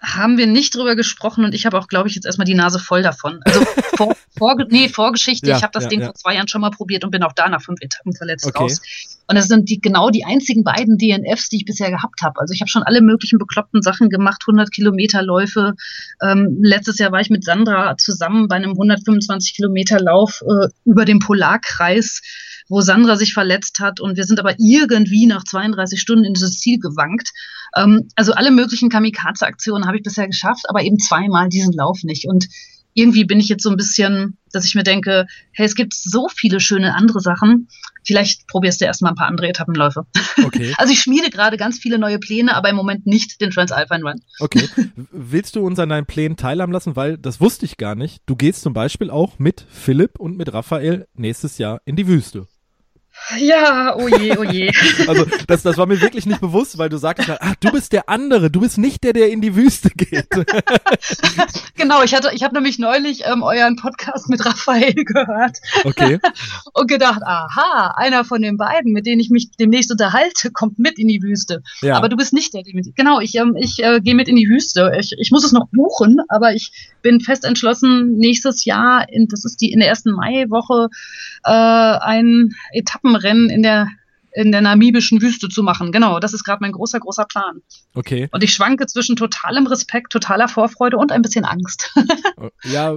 Haben wir nicht drüber gesprochen und ich habe auch, glaube ich, jetzt erstmal die Nase voll davon. Also vor, vor, nee, Vorgeschichte, ja, ich habe das ja, Ding ja. vor zwei Jahren schon mal probiert und bin auch da nach fünf Etappen verletzt okay. raus. Und das sind die, genau die einzigen beiden DNFs, die ich bisher gehabt habe. Also ich habe schon alle möglichen bekloppten Sachen gemacht, 100 Kilometer Läufe. Ähm, letztes Jahr war ich mit Sandra zusammen bei einem 125 Kilometer Lauf äh, über den Polarkreis wo Sandra sich verletzt hat und wir sind aber irgendwie nach 32 Stunden in dieses Ziel gewankt. Ähm, also alle möglichen Kamikaze-Aktionen habe ich bisher geschafft, aber eben zweimal diesen Lauf nicht. Und irgendwie bin ich jetzt so ein bisschen, dass ich mir denke, hey, es gibt so viele schöne andere Sachen. Vielleicht probierst du erstmal ein paar andere Etappenläufe. Okay. Also ich schmiede gerade ganz viele neue Pläne, aber im Moment nicht den Transalpine Run. Okay. Willst du uns an deinen Plänen teilhaben lassen? Weil das wusste ich gar nicht. Du gehst zum Beispiel auch mit Philipp und mit Raphael nächstes Jahr in die Wüste. Ja, oh je, oh je. also das, das war mir wirklich nicht bewusst, weil du sagtest, ah, du bist der andere, du bist nicht der, der in die Wüste geht. genau, ich hatte, ich habe nämlich neulich ähm, euren Podcast mit Raphael gehört. Okay. und gedacht, aha, einer von den beiden, mit denen ich mich demnächst unterhalte, kommt mit in die Wüste. Ja. Aber du bist nicht der, der mit. Genau, ich, ähm, ich äh, gehe mit in die Wüste. Ich, ich muss es noch buchen, aber ich bin fest entschlossen, nächstes Jahr, in, das ist die in der ersten Maiwoche, äh, ein Etappenrennen in der in der namibischen Wüste zu machen. Genau, das ist gerade mein großer, großer Plan. Okay. Und ich schwanke zwischen totalem Respekt, totaler Vorfreude und ein bisschen Angst. Oh, ja,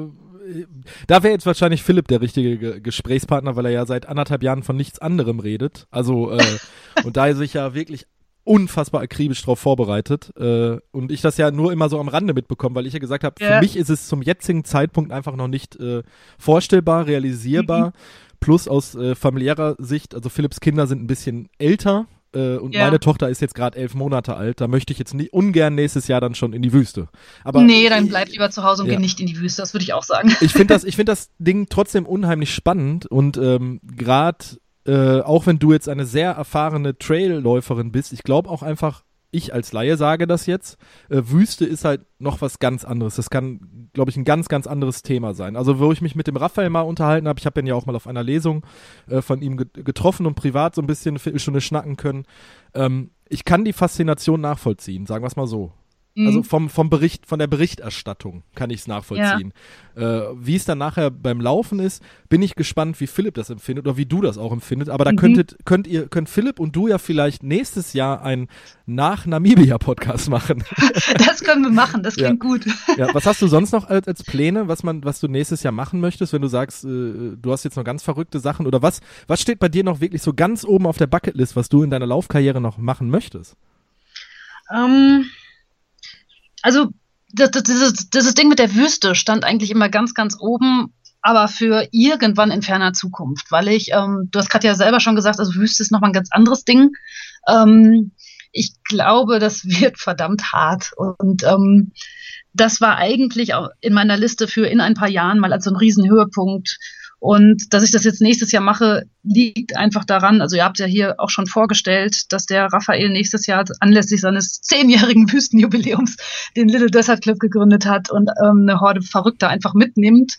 da wäre jetzt wahrscheinlich Philipp der richtige Gesprächspartner, weil er ja seit anderthalb Jahren von nichts anderem redet. Also, äh, und da er sich ja wirklich unfassbar akribisch darauf vorbereitet. Äh, und ich das ja nur immer so am Rande mitbekomme, weil ich ja gesagt habe, ja. für mich ist es zum jetzigen Zeitpunkt einfach noch nicht äh, vorstellbar, realisierbar. Mhm. Plus aus äh, familiärer Sicht, also Philipps Kinder sind ein bisschen älter äh, und ja. meine Tochter ist jetzt gerade elf Monate alt. Da möchte ich jetzt nie, ungern nächstes Jahr dann schon in die Wüste. Aber nee, dann bleib lieber zu Hause und ja. geh nicht in die Wüste. Das würde ich auch sagen. Ich finde das, ich finde das Ding trotzdem unheimlich spannend und ähm, gerade äh, auch wenn du jetzt eine sehr erfahrene Trailläuferin bist, ich glaube auch einfach, ich als Laie sage das jetzt, äh, Wüste ist halt noch was ganz anderes. Das kann, glaube ich, ein ganz, ganz anderes Thema sein. Also, wo ich mich mit dem Raphael mal unterhalten habe, ich habe ihn ja auch mal auf einer Lesung äh, von ihm getroffen und privat so ein bisschen eine Viertelstunde schnacken können. Ähm, ich kann die Faszination nachvollziehen, sagen wir es mal so. Also mhm. vom, vom Bericht, von der Berichterstattung kann ich es nachvollziehen. Ja. Äh, wie es dann nachher beim Laufen ist, bin ich gespannt, wie Philipp das empfindet oder wie du das auch empfindet. Aber da mhm. könntet, könnt ihr, könnt Philipp und du ja vielleicht nächstes Jahr einen nach Namibia-Podcast machen. Das können wir machen, das klingt ja. gut. Ja, was hast du sonst noch als, als, Pläne, was man, was du nächstes Jahr machen möchtest, wenn du sagst, äh, du hast jetzt noch ganz verrückte Sachen oder was, was steht bei dir noch wirklich so ganz oben auf der Bucketlist, was du in deiner Laufkarriere noch machen möchtest? Ähm. Um also das, das, dieses, dieses Ding mit der Wüste stand eigentlich immer ganz, ganz oben, aber für irgendwann in ferner Zukunft, weil ich, ähm, du hast gerade ja selber schon gesagt, also Wüste ist nochmal ein ganz anderes Ding. Ähm, ich glaube, das wird verdammt hart und ähm, das war eigentlich auch in meiner Liste für in ein paar Jahren mal als so ein Riesenhöhepunkt und dass ich das jetzt nächstes Jahr mache, liegt einfach daran, also ihr habt ja hier auch schon vorgestellt, dass der Raphael nächstes Jahr anlässlich seines zehnjährigen Wüstenjubiläums den Little Desert Club gegründet hat und ähm, eine Horde Verrückter einfach mitnimmt.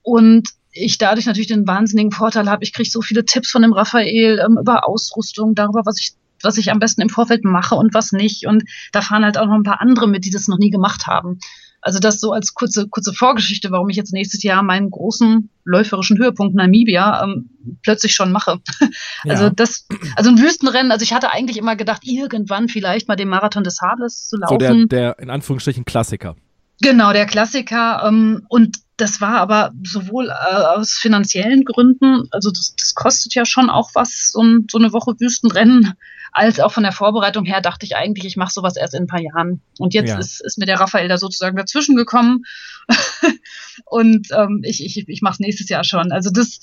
Und ich dadurch natürlich den wahnsinnigen Vorteil habe, ich kriege so viele Tipps von dem Raphael ähm, über Ausrüstung, darüber, was ich was ich am besten im Vorfeld mache und was nicht. Und da fahren halt auch noch ein paar andere mit, die das noch nie gemacht haben. Also das so als kurze, kurze Vorgeschichte, warum ich jetzt nächstes Jahr meinen großen läuferischen Höhepunkt Namibia ähm, plötzlich schon mache. Also ja. das, also ein Wüstenrennen, also ich hatte eigentlich immer gedacht, irgendwann vielleicht mal den Marathon des Sables zu laufen. So der, der in Anführungsstrichen Klassiker. Genau, der Klassiker. Ähm, und das war aber sowohl äh, aus finanziellen Gründen, also das, das kostet ja schon auch was, so, ein, so eine Woche Wüstenrennen, als auch von der Vorbereitung her dachte ich eigentlich, ich mache sowas erst in ein paar Jahren. Und jetzt ja. ist, ist mir der Raphael da sozusagen dazwischen gekommen. und ähm, ich, ich, ich mache es nächstes Jahr schon. Also das,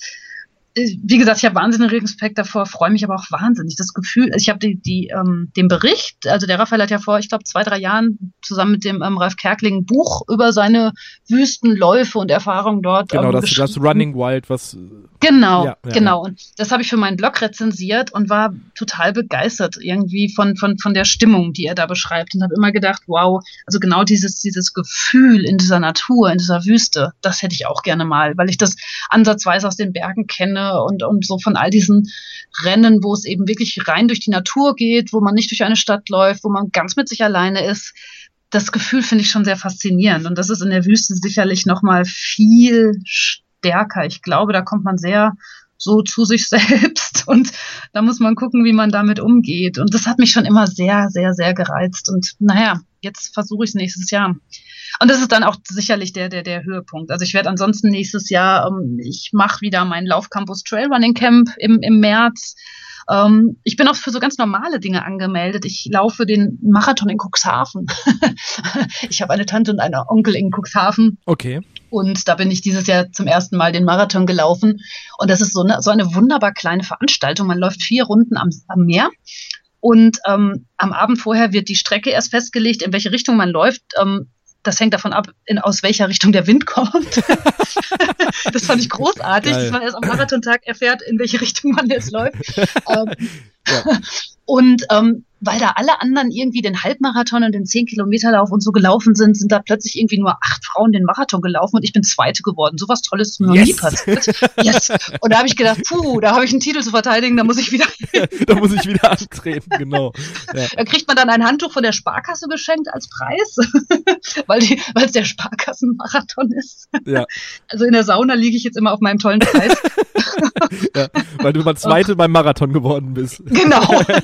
wie gesagt, ich habe wahnsinnigen Respekt davor, freue mich aber auch wahnsinnig. Das Gefühl, ich habe die, die, ähm, den Bericht, also der Raphael hat ja vor, ich glaube, zwei, drei Jahren zusammen mit dem ähm, Ralf Kerkling ein Buch über seine Wüstenläufe und Erfahrungen dort. Genau, ähm, das, das Running Wild, was. Genau, ja, ja, genau. Und das habe ich für meinen Blog rezensiert und war total begeistert irgendwie von, von, von der Stimmung, die er da beschreibt. Und habe immer gedacht, wow, also genau dieses, dieses Gefühl in dieser Natur, in dieser Wüste, das hätte ich auch gerne mal, weil ich das ansatzweise aus den Bergen kenne und, und so von all diesen Rennen, wo es eben wirklich rein durch die Natur geht, wo man nicht durch eine Stadt läuft, wo man ganz mit sich alleine ist. Das Gefühl finde ich schon sehr faszinierend. Und das ist in der Wüste sicherlich noch mal viel stärker. Ich glaube, da kommt man sehr so zu sich selbst und da muss man gucken, wie man damit umgeht. Und das hat mich schon immer sehr, sehr, sehr gereizt. Und naja, jetzt versuche ich es nächstes Jahr. Und das ist dann auch sicherlich der, der, der Höhepunkt. Also ich werde ansonsten nächstes Jahr, ähm, ich mache wieder mein Laufcampus Trailrunning Camp im, im März. Ähm, ich bin auch für so ganz normale Dinge angemeldet. Ich laufe den Marathon in Cuxhaven. ich habe eine Tante und einen Onkel in Cuxhaven. Okay. Und da bin ich dieses Jahr zum ersten Mal den Marathon gelaufen. Und das ist so eine, so eine wunderbar kleine Veranstaltung. Man läuft vier Runden am, am Meer. Und ähm, am Abend vorher wird die Strecke erst festgelegt, in welche Richtung man läuft. Ähm, das hängt davon ab, in, aus welcher Richtung der Wind kommt. das fand ich großartig, Geil. dass man erst am Marathontag erfährt, in welche Richtung man jetzt läuft. ähm, ja. Und ähm, weil da alle anderen irgendwie den Halbmarathon und den 10-Kilometer-Lauf und so gelaufen sind, sind da plötzlich irgendwie nur acht Frauen den Marathon gelaufen und ich bin Zweite geworden. So was Tolles ist mir yes. noch nie passiert. Yes. Und da habe ich gedacht, puh, da habe ich einen Titel zu verteidigen, da muss ich wieder. da muss ich wieder antreten, genau. Ja. Da kriegt man dann ein Handtuch von der Sparkasse geschenkt als Preis, weil es der Sparkassenmarathon ist. Ja. Also in der Sauna liege ich jetzt immer auf meinem tollen Preis. ja, weil du mal Zweite beim Marathon geworden bist. Genau. okay.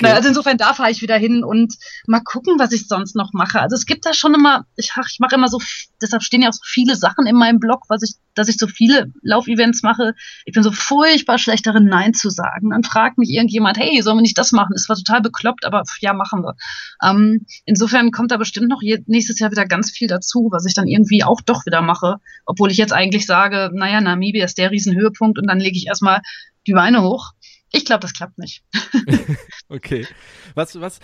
naja, also insofern da fahre ich wieder hin und mal gucken, was ich sonst noch mache. Also es gibt da schon immer, ich, ich mache immer so, deshalb stehen ja auch so viele Sachen in meinem Blog, was ich, dass ich so viele Laufevents mache. Ich bin so furchtbar schlecht darin, Nein zu sagen. Dann fragt mich irgendjemand, hey, sollen wir nicht das machen? Das war total bekloppt, aber ja, machen wir. Ähm, insofern kommt da bestimmt noch nächstes Jahr wieder ganz viel dazu, was ich dann irgendwie auch doch wieder mache. Obwohl ich jetzt eigentlich sage, naja, Namibia ist der Riesenhöhepunkt und dann lege ich erstmal die Beine hoch. Ich glaube, das klappt nicht. okay. Was, was,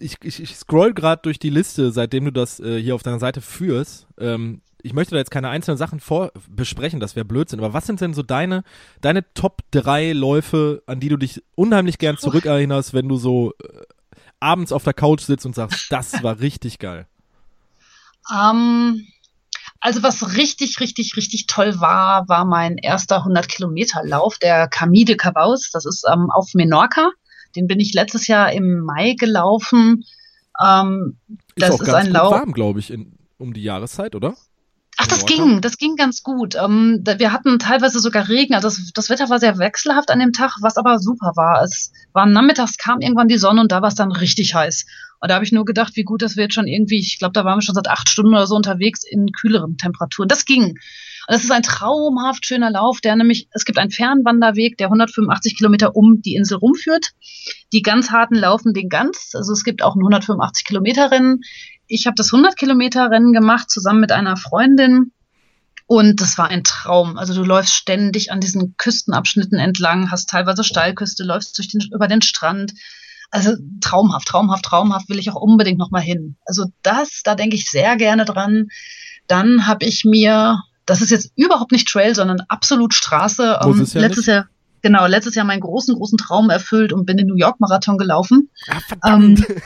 ich, ich, ich scroll gerade durch die Liste, seitdem du das äh, hier auf deiner Seite führst. Ähm, ich möchte da jetzt keine einzelnen Sachen vor besprechen, das wäre Blödsinn, aber was sind denn so deine, deine Top 3 Läufe, an die du dich unheimlich gern zurückerinnerst, wenn du so äh, abends auf der Couch sitzt und sagst, das war richtig geil? Ähm, also was richtig, richtig, richtig toll war, war mein erster 100 Kilometer Lauf, der Camille de Cabaus. Das ist ähm, auf Menorca. Den bin ich letztes Jahr im Mai gelaufen. Ähm, ist das auch ist ganz ein Lauf. warm, glaube ich, in, um die Jahreszeit, oder? Ach, das ging, das ging ganz gut. Ähm, wir hatten teilweise sogar Regen. Also das, das, Wetter war sehr wechselhaft an dem Tag, was aber super war. Es war nachmittags, kam irgendwann die Sonne und da war es dann richtig heiß. Und da habe ich nur gedacht, wie gut, dass wir jetzt schon irgendwie, ich glaube, da waren wir schon seit acht Stunden oder so unterwegs in kühleren Temperaturen. Das ging. Und das ist ein traumhaft schöner Lauf, der nämlich, es gibt einen Fernwanderweg, der 185 Kilometer um die Insel rumführt. Die ganz harten laufen den ganz. Also es gibt auch ein 185 Kilometer Rennen ich habe das 100 Kilometer Rennen gemacht zusammen mit einer Freundin. Und das war ein Traum. Also du läufst ständig an diesen Küstenabschnitten entlang, hast teilweise Steilküste, läufst den, über den Strand. Also traumhaft, traumhaft, traumhaft will ich auch unbedingt nochmal hin. Also das, da denke ich sehr gerne dran. Dann habe ich mir, das ist jetzt überhaupt nicht Trail, sondern absolut Straße. Ähm, ja letztes Jahr genau, letztes Jahr meinen großen, großen Traum erfüllt und bin den New York Marathon gelaufen. Ah, verdammt. Ähm,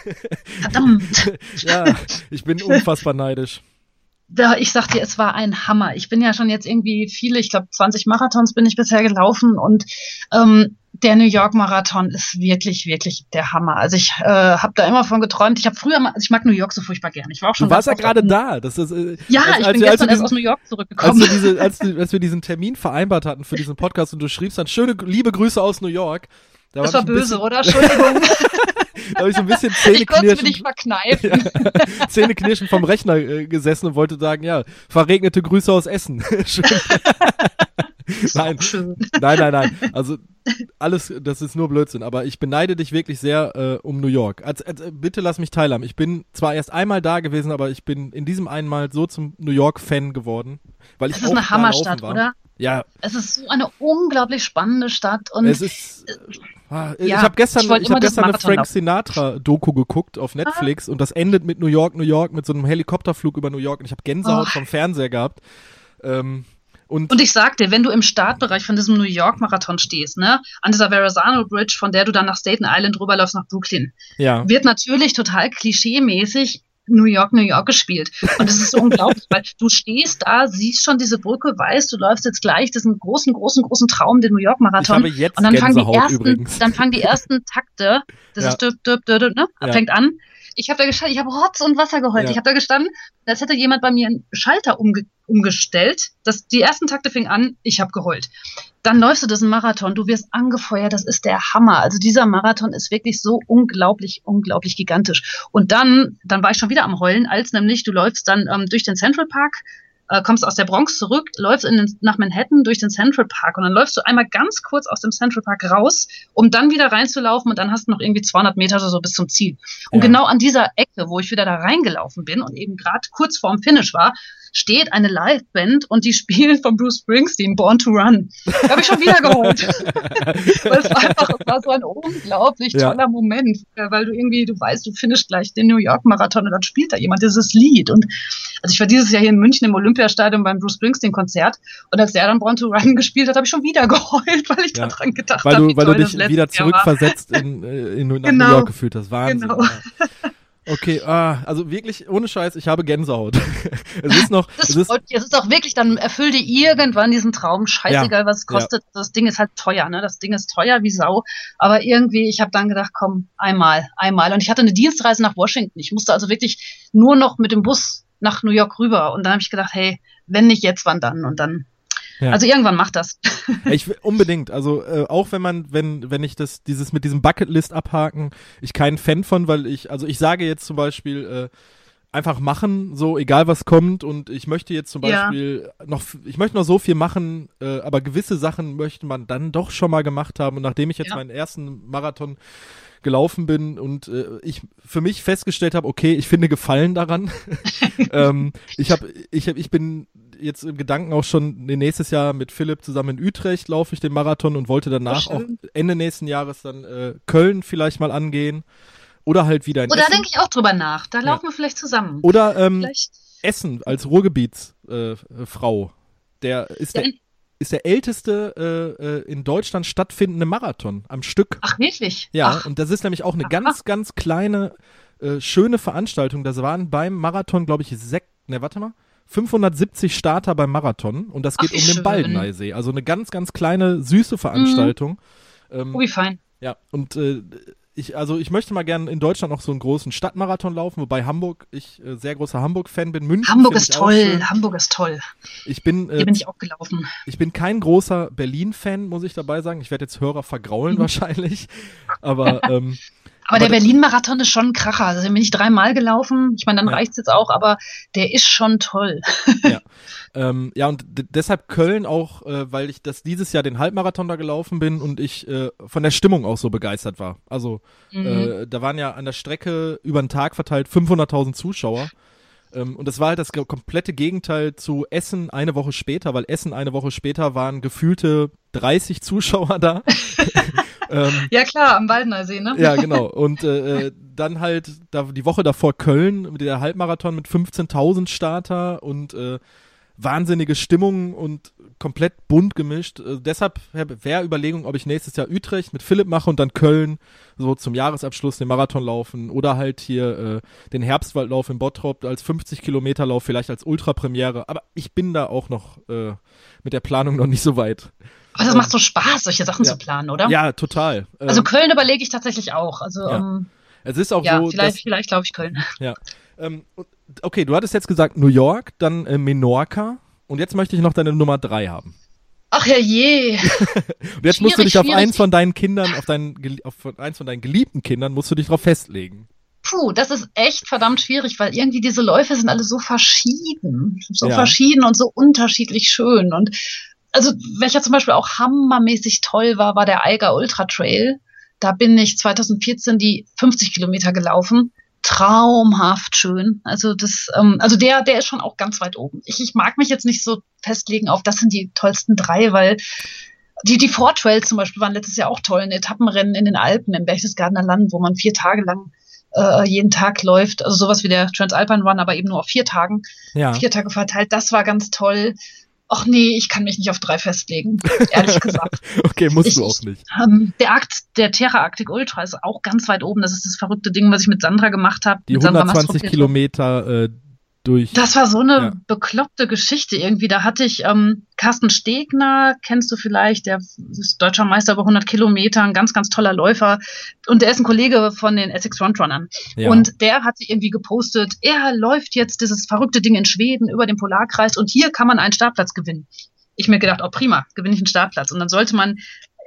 verdammt. ja, ich bin unfassbar neidisch. Ich sag dir, es war ein Hammer. Ich bin ja schon jetzt irgendwie viele, ich glaube 20 Marathons bin ich bisher gelaufen und ähm, der New York Marathon ist wirklich, wirklich der Hammer. Also ich äh, habe da immer von geträumt. Ich habe früher mal, also ich mag New York so furchtbar gerne. Ich war auch schon. Du warst ja gerade da. Das ist, äh, ja, als, ich als, bin als, gestern erst aus New York zurückgekommen. Als, diese, als, wir diesen Termin vereinbart hatten für diesen Podcast und du schriebst dann schöne, liebe Grüße aus New York. Da das war böse, bisschen, oder? Entschuldigung. da habe ich so ein bisschen Zähneknirschen. Ich verkneifen. Ja, Zähneknirschen vom Rechner äh, gesessen und wollte sagen, ja, verregnete Grüße aus Essen. nein, nein, nein, nein. Also alles, das ist nur Blödsinn. Aber ich beneide dich wirklich sehr äh, um New York. Also, also, bitte lass mich teilhaben. Ich bin zwar erst einmal da gewesen, aber ich bin in diesem einen Mal so zum New York-Fan geworden, weil ich das ist eine Hammerstadt, war. oder? Ja. Es ist so eine unglaublich spannende Stadt und es ist. Äh, ah, ich ja, habe gestern, ich, ich hab gestern eine Frank Sinatra-Doku geguckt auf Netflix ah. und das endet mit New York, New York, mit so einem Helikopterflug über New York und ich habe Gänsehaut oh. vom Fernseher gehabt. Ähm, und, und ich sag dir, wenn du im Startbereich von diesem New York-Marathon stehst, ne, an dieser Verrazano Bridge, von der du dann nach Staten Island rüberläufst nach Brooklyn, ja. wird natürlich total klischee-mäßig New York, New York gespielt. Und es ist so unglaublich, weil du stehst da, siehst schon diese Brücke, weißt, du läufst jetzt gleich diesen großen, großen, großen Traum, den New York Marathon. Ich habe jetzt und dann fangen die ersten, übrigens. dann fangen die ersten Takte, das ja. ist düb, düb, düb, düb, ne? Ja. fängt an ich habe da gestanden, ich habe Rotz und Wasser geheult. Ja. Ich habe da gestanden, als hätte jemand bei mir einen Schalter umge umgestellt. Das, die ersten Takte fingen an, ich habe geheult. Dann läufst du diesen Marathon, du wirst angefeuert, das ist der Hammer. Also dieser Marathon ist wirklich so unglaublich, unglaublich gigantisch. Und dann, dann war ich schon wieder am Heulen, als nämlich du läufst dann ähm, durch den Central Park, äh, kommst aus der Bronx zurück, läufst den, nach Manhattan durch den Central Park und dann läufst du einmal ganz kurz aus dem Central Park raus, um dann wieder reinzulaufen und dann hast du noch irgendwie 200 Meter oder so bis zum Ziel. Und ja. genau an dieser Ecke, wo ich wieder da reingelaufen bin und eben gerade kurz vorm Finish war, steht eine Liveband und die spielen von Bruce Springsteen Born to Run. Da habe ich schon wieder geholt. weil es war einfach, es war so ein unglaublich ja. toller Moment, weil du irgendwie, du weißt, du findest gleich den New York Marathon und dann spielt da jemand dieses Lied. Und also ich war dieses Jahr hier in München im Olympiastadion beim Bruce Springsteen Konzert und als der dann Born to Run gespielt hat, habe ich schon wieder geheult, weil ich ja. daran gedacht habe. Weil du, weil du dich wieder zurückversetzt in, äh, in, in, genau. New York gefühlt hast. Wahnsinn. Genau. Okay, ah, also wirklich ohne Scheiß, ich habe Gänsehaut. es ist noch. Das, es, ist, es ist auch wirklich, dann erfüll dir irgendwann diesen Traum. Scheißegal, ja, was es kostet. Ja. Das Ding ist halt teuer, ne? Das Ding ist teuer wie Sau. Aber irgendwie, ich habe dann gedacht, komm, einmal, einmal. Und ich hatte eine Dienstreise nach Washington. Ich musste also wirklich nur noch mit dem Bus nach New York rüber. Und dann habe ich gedacht, hey, wenn nicht jetzt, wann dann? Und dann ja. Also irgendwann macht das. ich unbedingt. Also äh, auch wenn man, wenn wenn ich das dieses mit diesem Bucketlist abhaken, ich kein Fan von, weil ich also ich sage jetzt zum Beispiel äh, einfach machen, so egal was kommt und ich möchte jetzt zum Beispiel ja. noch, ich möchte noch so viel machen, äh, aber gewisse Sachen möchte man dann doch schon mal gemacht haben und nachdem ich jetzt ja. meinen ersten Marathon gelaufen bin und äh, ich für mich festgestellt habe, okay, ich finde Gefallen daran. ähm, ich habe, ich hab, ich bin jetzt im Gedanken auch schon nächstes Jahr mit Philipp zusammen in Utrecht laufe ich den Marathon und wollte danach auch Ende nächsten Jahres dann äh, Köln vielleicht mal angehen. Oder halt wieder in Oder da denke ich auch drüber nach. Da laufen ja. wir vielleicht zusammen. Oder ähm, vielleicht. Essen als Ruhrgebietsfrau. Äh, der ist der, ist der älteste äh, äh, in Deutschland stattfindende Marathon am Stück. Ach, wirklich? Ja, Ach. und das ist nämlich auch eine Ach. ganz, ganz kleine, äh, schöne Veranstaltung. Das waren beim Marathon, glaube ich, sechs, ne, warte mal, 570 Starter beim Marathon und das geht Ach, um den Baldeneysee. Also eine ganz, ganz kleine, süße Veranstaltung. Mhm. Ähm, oh, wie fein. Ja, und äh, ich, also ich möchte mal gerne in Deutschland noch so einen großen Stadtmarathon laufen, wobei Hamburg, ich äh, sehr großer Hamburg-Fan bin. München Hamburg ist toll, Hamburg ist toll. Ich bin, äh, Hier bin ich auch gelaufen. Ich bin kein großer Berlin-Fan, muss ich dabei sagen. Ich werde jetzt Hörer vergraulen mhm. wahrscheinlich, aber ähm, aber, der Berlin-Marathon ist schon ein Kracher. Also den bin ich dreimal gelaufen. Ich meine, dann ja. reicht's jetzt auch, aber der ist schon toll. ja. Ähm, ja, und deshalb Köln auch, äh, weil ich das dieses Jahr den Halbmarathon da gelaufen bin und ich äh, von der Stimmung auch so begeistert war. Also mhm. äh, da waren ja an der Strecke über den Tag verteilt 500.000 Zuschauer. Ähm, und das war halt das komplette Gegenteil zu Essen eine Woche später, weil Essen eine Woche später waren gefühlte 30 Zuschauer da. ähm, ja klar, am Waldner See, ne? Ja, genau. Und äh, äh, dann halt da, die Woche davor Köln mit der Halbmarathon mit 15.000 Starter und äh, wahnsinnige Stimmung und komplett bunt gemischt. Äh, deshalb wäre Überlegung, ob ich nächstes Jahr Utrecht mit Philipp mache und dann Köln so zum Jahresabschluss den Marathon laufen oder halt hier äh, den Herbstwaldlauf in Bottrop als 50 Kilometer Lauf, vielleicht als Ultrapremiere. Aber ich bin da auch noch äh, mit der Planung noch nicht so weit. Das macht so Spaß, solche Sachen Ja. zu planen, oder? Ja, total. Also Ähm, Köln überlege ich tatsächlich auch. Also Ja. ähm, es ist auch ja, so, vielleicht, dass, vielleicht glaube ich Köln. ja. Ähm, okay, du hattest jetzt gesagt New York, dann äh, Menorca und jetzt möchte ich noch deine Nummer drei haben. Ach ja je. Und jetzt musst du Schwierig, dich auf schwierig. eins von deinen Kindern, auf, deinen, gel- auf eins von deinen geliebten Kindern, musst du dich drauf festlegen. Puh, das ist echt verdammt schwierig, weil irgendwie diese Läufe sind alle so verschieden. So Ja. verschieden und so unterschiedlich schön. Und also, welcher zum Beispiel auch hammermäßig toll war, war der Eiger Ultra Trail. Da bin ich 2014 die 50 Kilometer gelaufen. Traumhaft schön. Also das, ähm, also der, der ist schon auch ganz weit oben. Ich, ich mag mich jetzt nicht so festlegen auf, das sind die tollsten drei, weil die, die Four Trails zum Beispiel waren letztes Jahr auch toll. Ein Etappenrennen in den Alpen im Berchtesgadener Land, wo man vier Tage lang äh, jeden Tag läuft. Also sowas wie der Transalpine Run, aber eben nur auf vier Tagen, Ja. vier Tage verteilt. Das war ganz toll. Ach nee, ich kann mich nicht auf drei festlegen, ehrlich gesagt. Okay, musst Ich- du auch nicht. Ähm, der Akt, der Terra Arctic Ultra ist auch ganz weit oben. Das ist das verrückte Ding, was ich mit Sandra gemacht habe. Die mit Sandra 120 Mastropietro. Kilometer äh, durch. Das war so eine Ja. bekloppte Geschichte irgendwie. Da hatte ich ähm, Carsten Stegner, kennst du vielleicht, der ist deutscher Meister über 100 Kilometer, ein ganz, ganz toller Läufer. Und der ist ein Kollege von den Essex Frontrunnern. ja. Und der hat sich irgendwie gepostet, er läuft jetzt dieses verrückte Ding in Schweden über den Polarkreis und hier kann man einen Startplatz gewinnen. Ich mir gedacht, oh prima, gewinne ich einen Startplatz. Und dann sollte man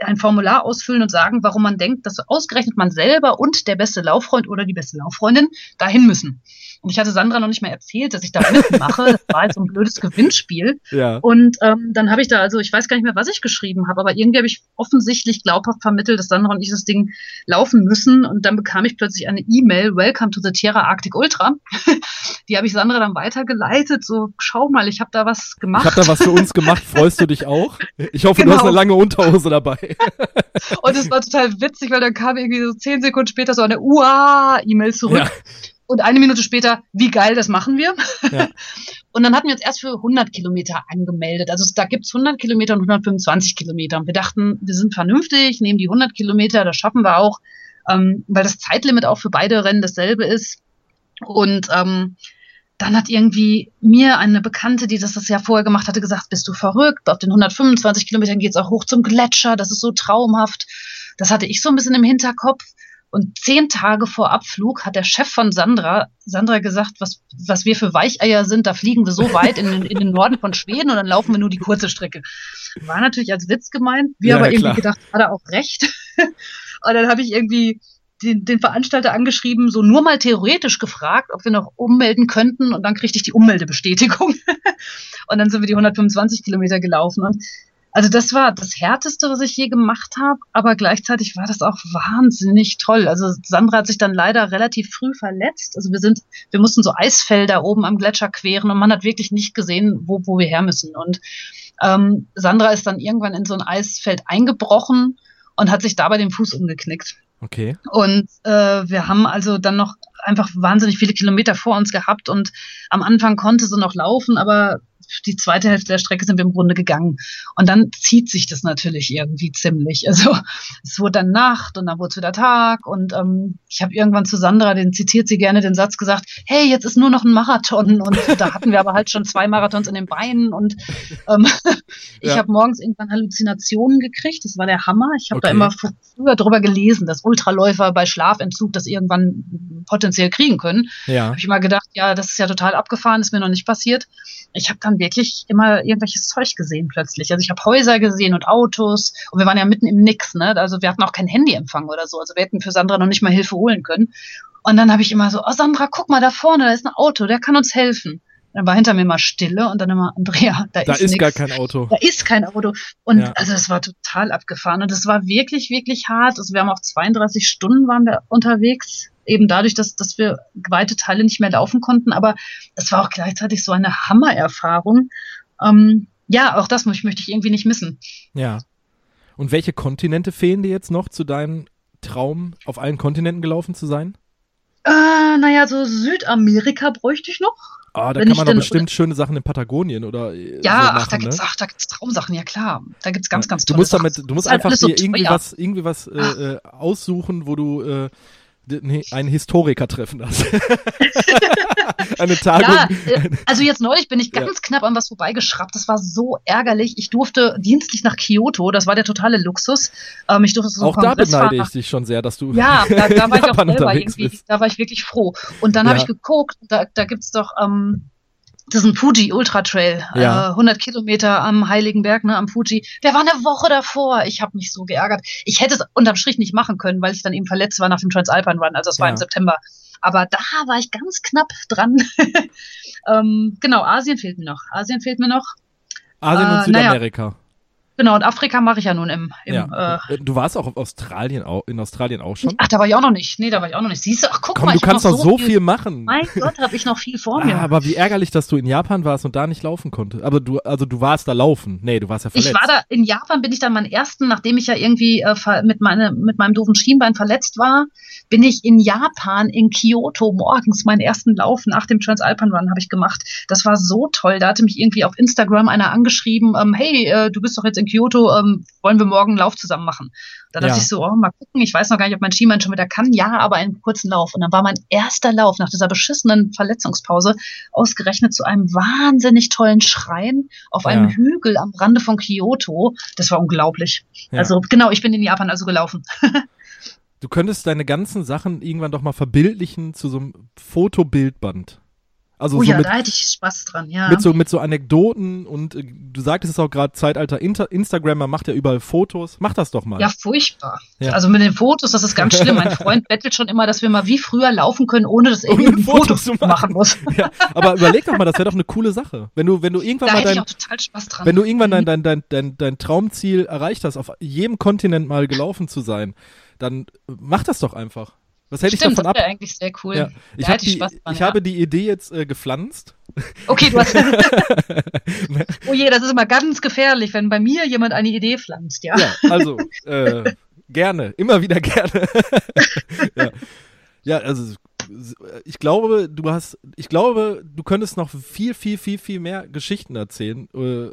ein Formular ausfüllen und sagen, warum man denkt, dass ausgerechnet man selber und der beste Lauffreund oder die beste Lauffreundin dahin müssen. Und ich hatte Sandra noch nicht mal erzählt, dass ich da mitmache. Das war halt so ein blödes Gewinnspiel. ja. Und ähm, dann habe ich da, also ich weiß gar nicht mehr, was ich geschrieben habe, aber irgendwie habe ich offensichtlich glaubhaft vermittelt, dass Sandra und ich das Ding laufen müssen. Und dann bekam ich plötzlich eine E-Mail, Welcome to the Tierra Arctic Ultra. Die habe ich Sandra dann weitergeleitet, so schau mal, ich habe da was Ich gemacht. habe da was für uns gemacht. Freust du dich auch? Ich hoffe, du Genau. hast eine lange Unterhose dabei. Und es war total witzig, weil dann kam irgendwie so zehn Sekunden später so eine UA-E-Mail zurück. Ja. Und eine Minute später, wie geil, das machen wir. Ja. Und dann hatten wir uns erst für 100 Kilometer angemeldet. Also da gibt's 100 Kilometer und 125 Kilometer. Und wir dachten, wir sind vernünftig, nehmen die 100 Kilometer, das schaffen wir auch, ähm, weil das Zeitlimit auch für beide Rennen dasselbe ist. Und ähm, dann hat irgendwie mir eine Bekannte, die das das Jahr vorher gemacht hatte, gesagt, bist du verrückt? Auf den 125 Kilometern geht's auch hoch zum Gletscher, das ist so traumhaft. Das hatte ich so ein bisschen im Hinterkopf. Und zehn Tage vor Abflug hat der Chef von Sandra, Sandra gesagt, was, was wir für Weicheier sind, da fliegen wir so weit in, den- in den Norden von Schweden und dann laufen wir nur die kurze Strecke. War natürlich als Witz gemeint. Wir Ja, aber irgendwie klar. gedacht, hat er auch recht. und dann habe ich irgendwie den, den Veranstalter angeschrieben, so nur mal theoretisch gefragt, ob wir noch ummelden könnten und dann kriegte ich die Ummeldebestätigung. und dann sind wir die 125 Kilometer gelaufen und also das war das Härteste, was ich je gemacht habe, aber gleichzeitig war das auch wahnsinnig toll. Also Sandra hat sich dann leider relativ früh verletzt. Also wir sind, wir mussten so Eisfelder oben am Gletscher queren und man hat wirklich nicht gesehen, wo, wo wir her müssen. Und ähm, Sandra ist dann irgendwann in so ein Eisfeld eingebrochen und hat sich dabei den Fuß umgeknickt. Okay. Und äh, wir haben also dann noch einfach wahnsinnig viele Kilometer vor uns gehabt und am Anfang konnte sie noch laufen, aber die zweite Hälfte der Strecke sind wir im Grunde gegangen. Und dann zieht sich das natürlich irgendwie ziemlich. Also es wurde dann Nacht und dann wurde es wieder Tag und ähm, ich habe irgendwann zu Sandra, den zitiert sie gerne, den Satz gesagt, hey, jetzt ist nur noch ein Marathon und da hatten wir aber halt schon zwei Marathons in den Beinen und ähm, ich Ja. habe morgens irgendwann Halluzinationen gekriegt, das war der Hammer. Ich habe da Okay. immer fr- früher drüber gelesen, dass Ultraläufer bei Schlafentzug das irgendwann potenziell kriegen können. Ja. Habe ich mal gedacht, ja, das ist ja total abgefahren, ist mir noch nicht passiert. Ich habe dann wirklich immer irgendwelches Zeug gesehen plötzlich. Also ich habe Häuser gesehen und Autos und wir waren ja mitten im Nix, ne? Also wir hatten auch kein Handyempfang oder so. Also wir hätten für Sandra noch nicht mal Hilfe holen können. Und dann habe ich immer so, oh Sandra, guck mal da vorne, da ist ein Auto, der kann uns helfen. Dann war hinter mir mal Stille und dann immer, Andrea, da, Da ist, ist nix. gar kein Auto. Da ist kein Auto. Und Ja. also es war total abgefahren. Und es war wirklich, wirklich hart. Also wir haben auch 32 Stunden waren wir unterwegs. Eben dadurch, dass, dass wir weite Teile nicht mehr laufen konnten. Aber es war auch gleichzeitig so eine Hammererfahrung. Ähm, ja, auch das möchte ich irgendwie nicht missen. Ja. Und welche Kontinente fehlen dir jetzt noch zu deinem Traum, auf allen Kontinenten gelaufen zu sein? Äh, naja, so Südamerika bräuchte ich noch. Ah, da Wenn kann man doch bestimmt schöne Sachen in Patagonien oder äh, Ja, so ach, machen, da gibt's, ne? ach, da gibt's Traumsachen, ja klar. Da gibt's ganz, ganz du tolle musst damit, Sachen. du musst einfach so dir irgendwie was, irgendwie was äh, äh, aussuchen, wo du äh, einen Historiker treffen darfst. eine Tagung. Ja, äh, also jetzt neulich bin ich ganz ja. knapp an was vorbeigeschraubt. Das war so ärgerlich. Ich durfte dienstlich nach Kyoto. Das war der totale Luxus. Ähm, ich durfte so auch da beneide ich dich schon sehr, dass du. Ja, da, da war ich auch selber irgendwie. Bist. Da war ich wirklich froh. Und dann ja. habe ich geguckt. Da, da es doch. Ähm, das ist ein Fuji Ultra Trail, ja. äh, 100 Kilometer am Heiligenberg, ne, am Fuji. Der war eine Woche davor. Ich habe mich so geärgert. Ich hätte es unterm Strich nicht machen können, weil ich dann eben verletzt war nach dem Transalpine Run. Also das war ja. im September. Aber da war ich ganz knapp dran. ähm, genau, Asien fehlt mir noch. Asien fehlt mir noch. Asien und äh, Südamerika. Naja. Genau, und Afrika mache ich ja nun im. im ja. Äh, du warst auch Australien, in Australien auch schon? Ach, da war ich auch noch nicht. Nee, da war ich auch noch nicht. Siehst du, ach guck Komm, mal. du kannst noch so viel, viel machen. Mein Gott, habe ich noch viel vor mir. Ah, aber wie ärgerlich, dass du in Japan warst und da nicht laufen konntest. Aber du, also du warst da laufen. Nee, du warst ja verletzt. Ich war da, in Japan bin ich dann meinen ersten, nachdem ich ja irgendwie äh, mit, meine, mit meinem doofen Schienbein verletzt war, bin ich in Japan, in Kyoto morgens meinen ersten Lauf nach dem Transalpine Run habe ich gemacht. Das war so toll. Da hatte mich irgendwie auf Instagram einer angeschrieben, ähm, hey, äh, du bist doch jetzt in Kyoto, ähm, wollen wir morgen einen Lauf zusammen machen? Da dachte ja. ich so, oh, mal gucken, ich weiß noch gar nicht, ob mein Schienbein schon wieder kann. Ja, aber einen kurzen Lauf. Und dann war mein erster Lauf nach dieser beschissenen Verletzungspause ausgerechnet zu einem wahnsinnig tollen Schrein auf einem ja. Hügel am Rande von Kyoto. Das war unglaublich. Ja. Also genau, ich bin in Japan also gelaufen. Du könntest deine ganzen Sachen irgendwann doch mal verbildlichen zu so einem Fotobildband. Also oh so ja, mit, da hätte ich Spaß dran, ja. Mit so, mit so Anekdoten und äh, du sagtest es auch gerade, Zeitalter Inter Instagrammer macht ja überall Fotos. Mach das doch mal. Ja, furchtbar. Ja. Also mit den Fotos, das ist ganz schlimm. Mein Freund bettelt schon immer, dass wir mal wie früher laufen können, ohne dass er irgendwie Fotos Fotos machen muss. Ja, aber überleg doch mal, das wäre doch eine coole Sache. Wenn du, wenn du irgendwann da mal dein, ich auch total Spaß dran. wenn du irgendwann dein, dein, dein, dein, dein Traumziel erreicht hast, auf jedem Kontinent mal gelaufen zu sein, dann mach das doch einfach. Was hätte Stimmt, ich davon ab? Das wäre eigentlich sehr cool. Ja. Ich, hab die, dran, ich ja. habe die Idee jetzt äh, gepflanzt. Okay, du hast. oh je, das ist immer ganz gefährlich, wenn bei mir jemand eine Idee pflanzt, ja. Ja, also äh, gerne, immer wieder gerne. ja. ja, also ich glaube, du hast, ich glaube, du könntest noch viel, viel, viel, viel mehr Geschichten erzählen. Äh,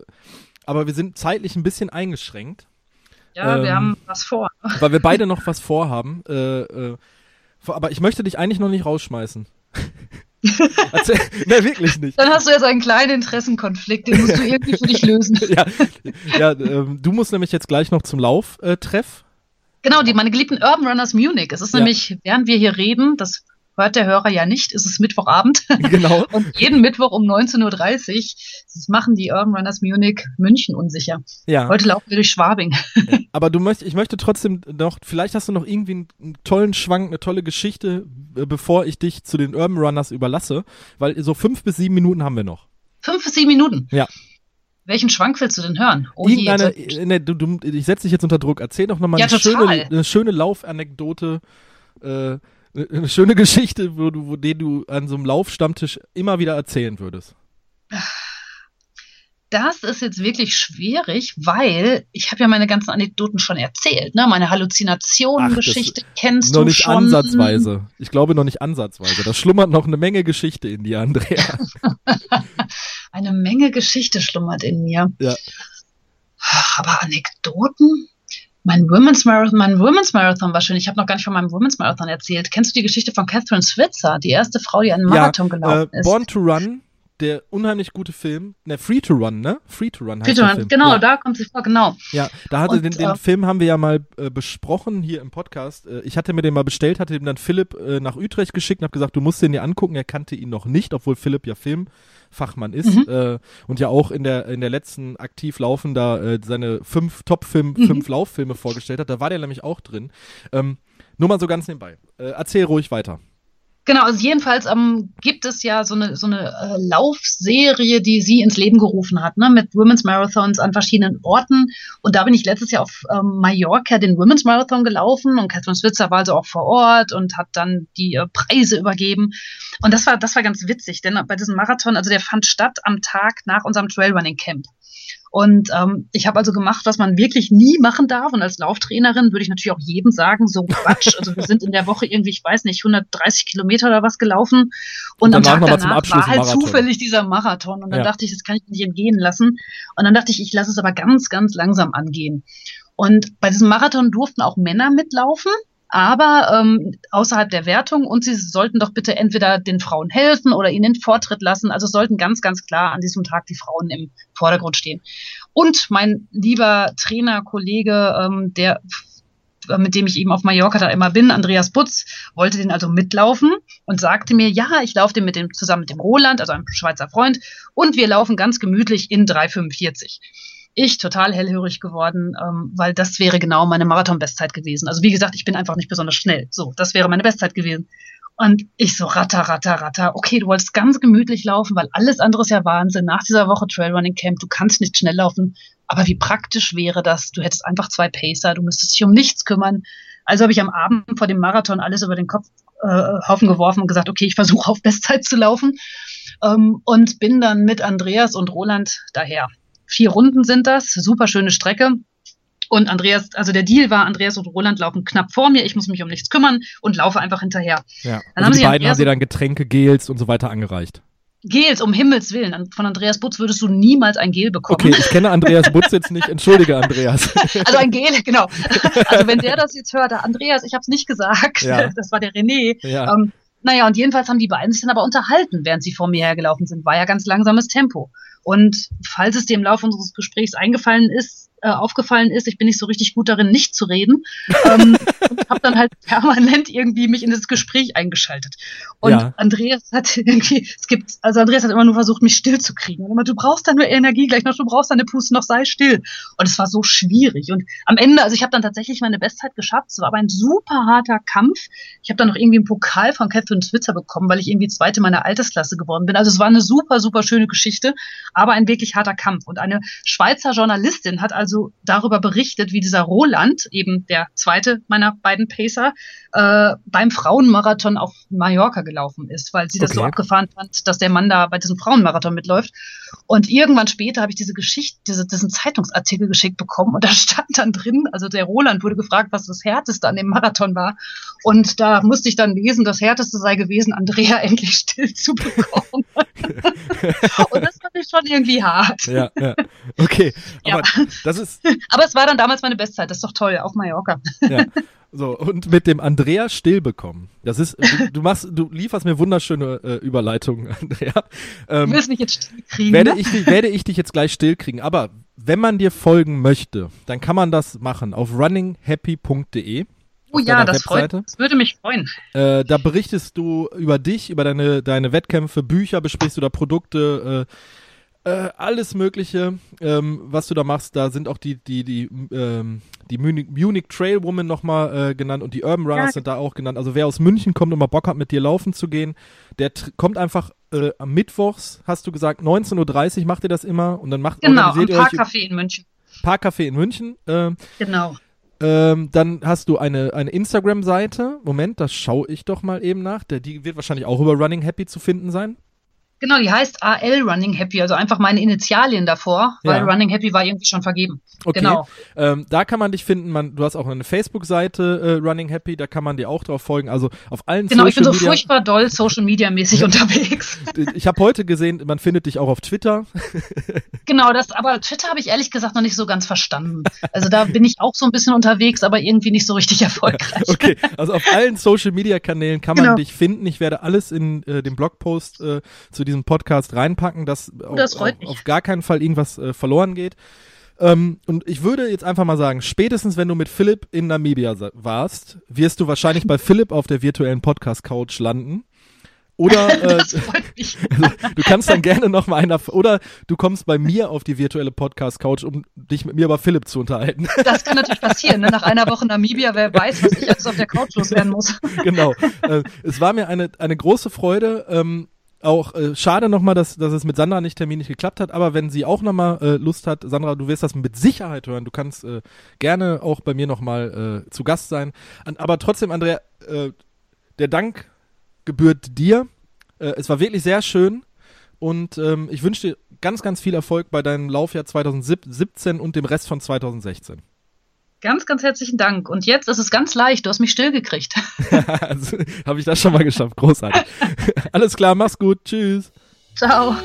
aber wir sind zeitlich ein bisschen eingeschränkt. Ja, ähm, wir haben was vor. Weil wir beide noch was vorhaben. Äh, äh, aber ich möchte dich eigentlich noch nicht rausschmeißen. Erzähl, ne, wirklich nicht. Dann hast du jetzt einen kleinen Interessenkonflikt, den musst du irgendwie für dich lösen. ja, ja ähm, du musst nämlich jetzt gleich noch zum Lauftreff. Äh, genau, die meine geliebten Urban Runners Munich. Es ist ja. nämlich, während wir hier reden, das hört der Hörer ja nicht, ist es Mittwochabend. Genau. Und jeden Mittwoch um 19.30 Uhr das machen die Urban Runners Munich München unsicher. Ja. Heute laufen wir durch Schwabing. Aber du möchtest, ich möchte trotzdem noch, vielleicht hast du noch irgendwie einen, einen tollen Schwank, eine tolle Geschichte, äh, bevor ich dich zu den Urban Runners überlasse, weil so fünf bis sieben Minuten haben wir noch. Fünf bis sieben Minuten? Ja. Welchen Schwank willst du denn hören? Oh Irgendeine, je, ne, du, du, ich setze dich jetzt unter Druck. Erzähl doch nochmal ja, eine, schöne, eine schöne Laufanekdote. Äh, eine schöne Geschichte, wo du, wo den du an so einem Laufstammtisch immer wieder erzählen würdest. Das ist jetzt wirklich schwierig, weil ich habe ja meine ganzen Anekdoten schon erzählt, ne? Meine Halluzinationen-Geschichte kennst noch du nicht schon. ansatzweise. Ich glaube noch nicht ansatzweise. Da schlummert noch eine Menge Geschichte in dir, Andrea. eine Menge Geschichte schlummert in mir. Ja. Aber Anekdoten? Mein Women's Marathon, mein Women's Marathon war schön. Ich habe noch gar nicht von meinem Women's Marathon erzählt. Kennst du die Geschichte von Catherine Switzer, die erste Frau, die einen Marathon ja, gelaufen äh, ist? Born to Run, der unheimlich gute Film, ne, Free to Run, ne? Free to Run heißt Free to Run, genau, ja. da kommt sie vor, genau. Ja, da hatte und, den, den äh, Film haben wir ja mal äh, besprochen hier im Podcast. Äh, ich hatte mir den mal bestellt, hatte ihm dann Philipp äh, nach Utrecht geschickt und habe gesagt, du musst den dir angucken. Er kannte ihn noch nicht, obwohl Philipp ja Film Fachmann ist mhm. äh, und ja auch in der in der letzten aktiv laufender äh, seine fünf Top-Film, mhm. fünf Lauffilme vorgestellt hat. Da war der nämlich auch drin. Ähm, nur mal so ganz nebenbei. Äh, erzähl ruhig weiter. Genau, also jedenfalls ähm, gibt es ja so eine, so eine äh, Laufserie, die sie ins Leben gerufen hat, ne, mit Women's Marathons an verschiedenen Orten. Und da bin ich letztes Jahr auf ähm, Mallorca den Women's Marathon gelaufen und Catherine Switzer war also auch vor Ort und hat dann die äh, Preise übergeben. Und das war, das war ganz witzig, denn bei diesem Marathon, also der fand statt am Tag nach unserem Trailrunning Camp. Und ähm, ich habe also gemacht, was man wirklich nie machen darf. Und als Lauftrainerin würde ich natürlich auch jedem sagen, so Quatsch. Also wir sind in der Woche irgendwie, ich weiß nicht, 130 Kilometer oder was gelaufen. Und, und am Tag danach war halt zufällig dieser Marathon. Und dann ja. dachte ich, das kann ich nicht entgehen lassen. Und dann dachte ich, ich lasse es aber ganz, ganz langsam angehen. Und bei diesem Marathon durften auch Männer mitlaufen. Aber ähm, außerhalb der Wertung und sie sollten doch bitte entweder den Frauen helfen oder ihnen den Vortritt lassen. Also sollten ganz, ganz klar an diesem Tag die Frauen im Vordergrund stehen. Und mein lieber Trainer, Kollege, ähm, der mit dem ich eben auf Mallorca da immer bin, Andreas Butz, wollte den also mitlaufen und sagte mir, ja, ich laufe den mit dem zusammen mit dem Roland, also einem Schweizer Freund, und wir laufen ganz gemütlich in 3,45 ich total hellhörig geworden, ähm, weil das wäre genau meine Marathon-Bestzeit gewesen. Also wie gesagt, ich bin einfach nicht besonders schnell. So, das wäre meine Bestzeit gewesen. Und ich so ratter, ratter, ratter. Okay, du wolltest ganz gemütlich laufen, weil alles andere ist ja Wahnsinn. Nach dieser Woche Trailrunning Camp, du kannst nicht schnell laufen. Aber wie praktisch wäre das? Du hättest einfach zwei Pacer, du müsstest dich um nichts kümmern. Also habe ich am Abend vor dem Marathon alles über den Kopf äh, Haufen geworfen und gesagt, okay, ich versuche auf Bestzeit zu laufen. Ähm, und bin dann mit Andreas und Roland daher. Vier Runden sind das, super schöne Strecke. Und Andreas, also der Deal war, Andreas und Roland laufen knapp vor mir, ich muss mich um nichts kümmern und laufe einfach hinterher. Ja. Dann also haben die beiden Andreas haben dir dann Getränke, Gels und so weiter angereicht. Gels, um Himmels Willen. Von Andreas Butz würdest du niemals ein Gel bekommen. Okay, ich kenne Andreas Butz jetzt nicht. Entschuldige, Andreas. Also ein Gel, genau. Also wenn der das jetzt hört, Andreas, ich habe es nicht gesagt. Ja. Das war der René. Ja. Ähm, naja, und jedenfalls haben die beiden sich dann aber unterhalten, während sie vor mir hergelaufen sind. War ja ganz langsames Tempo. Und falls es dir im Laufe unseres Gesprächs eingefallen ist, äh, aufgefallen ist, ich bin nicht so richtig gut darin, nicht zu reden. ähm, und habe dann halt permanent irgendwie mich in das Gespräch eingeschaltet. Und ja. Andreas hat irgendwie, es gibt, also Andreas hat immer nur versucht, mich still zu kriegen. Und immer, du brauchst da nur Energie gleich noch, du brauchst deine Puste noch, sei still. Und es war so schwierig. Und am Ende, also ich habe dann tatsächlich meine Bestzeit geschafft. Es war aber ein super harter Kampf. Ich habe dann noch irgendwie einen Pokal von Catherine Switzer bekommen, weil ich irgendwie Zweite meiner Altersklasse geworden bin. Also es war eine super, super schöne Geschichte, aber ein wirklich harter Kampf. Und eine Schweizer Journalistin hat also also darüber berichtet, wie dieser Roland, eben der zweite meiner beiden Pacer, äh, beim Frauenmarathon auf Mallorca gelaufen ist, weil sie das okay. so abgefahren fand, dass der Mann da bei diesem Frauenmarathon mitläuft. Und irgendwann später habe ich diese Geschichte, diese, diesen Zeitungsartikel geschickt bekommen und da stand dann drin, also der Roland wurde gefragt, was das Härteste an dem Marathon war. Und da musste ich dann lesen, das Härteste sei gewesen, Andrea endlich still zu bekommen. und das ich schon irgendwie hart. Ja, ja. Okay. Aber ja. das ist. Aber es war dann damals meine Bestzeit. Das ist doch toll, auf Mallorca. Ja. So, und mit dem Andrea still bekommen. Das ist, du, du machst, du lieferst mir wunderschöne äh, Überleitungen, Andrea. Ähm, du wirst mich jetzt still kriegen. Werde, ne? ich, werde ich dich jetzt gleich still kriegen. Aber wenn man dir folgen möchte, dann kann man das machen auf runninghappy.de. Oh ja, das, freut, das würde mich freuen. Äh, da berichtest du über dich, über deine, deine Wettkämpfe, Bücher, besprichst du da Produkte, äh, äh, alles Mögliche, ähm, was du da machst. Da sind auch die, die, die, ähm, die Munich, Munich Trail Woman nochmal äh, genannt und die Urban Runners ja. sind da auch genannt. Also wer aus München kommt und mal Bock hat, mit dir laufen zu gehen, der kommt einfach äh, am Mittwochs, hast du gesagt, 19.30 Uhr macht ihr das immer und dann macht genau, organisiert ihr euch. Parkcafé in München. Parkcafé in München. Äh, genau. Ähm, dann hast du eine, eine Instagram-Seite. Moment, das schaue ich doch mal eben nach. Der, die wird wahrscheinlich auch über Running Happy zu finden sein. Genau, die heißt AL Running Happy, also einfach meine Initialien davor, weil ja. Running Happy war irgendwie schon vergeben. Okay. Genau. Ähm, da kann man dich finden. Man, du hast auch eine Facebook-Seite äh, Running Happy, da kann man dir auch drauf folgen. Also auf allen Genau, Social ich bin so Media furchtbar doll Social Media mäßig unterwegs. Ich habe heute gesehen, man findet dich auch auf Twitter. genau, das, aber Twitter habe ich ehrlich gesagt noch nicht so ganz verstanden. Also da bin ich auch so ein bisschen unterwegs, aber irgendwie nicht so richtig erfolgreich. okay, also auf allen Social Media Kanälen kann man genau. dich finden. Ich werde alles in äh, dem Blogpost äh, zu diesen Podcast reinpacken, dass das auf, auf, gar keinen Fall irgendwas äh, verloren geht. Ähm, und ich würde jetzt einfach mal sagen, spätestens wenn du mit Philipp in Namibia warst, wirst du wahrscheinlich bei Philipp auf der virtuellen Podcast-Couch landen. Oder äh, also, du kannst dann gerne noch mal einer oder du kommst bei mir auf die virtuelle Podcast Couch, um dich mit mir über Philipp zu unterhalten. Das kann natürlich passieren. Ne? Nach einer Woche Namibia, wer weiß, was ich jetzt auf der Couch loswerden muss. Genau. Äh, es war mir eine eine große Freude. Ähm, auch äh, schade nochmal, dass, dass es mit Sandra nicht terminlich geklappt hat, aber wenn sie auch nochmal äh, Lust hat, Sandra, du wirst das mit Sicherheit hören, du kannst äh, gerne auch bei mir nochmal äh, zu Gast sein. An, aber trotzdem, Andrea, äh, der Dank gebührt dir. Äh, es war wirklich sehr schön und ähm, ich wünsche dir ganz, ganz viel Erfolg bei deinem Laufjahr 2017 und dem Rest von 2016. Ganz, ganz herzlichen Dank. Und jetzt ist es ganz leicht. Du hast mich stillgekriegt. also, Habe ich das schon mal geschafft. Großartig. Alles klar, mach's gut. Tschüss. Ciao.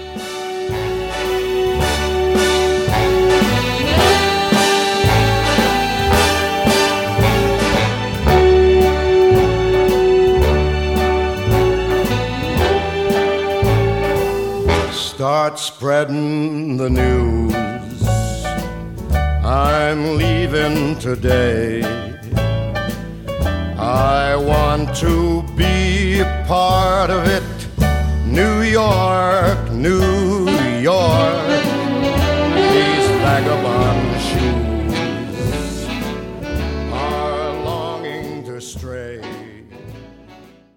Start spreading the news. I'm leaving today. I want to be a part of it. New York, New York. These vagabonds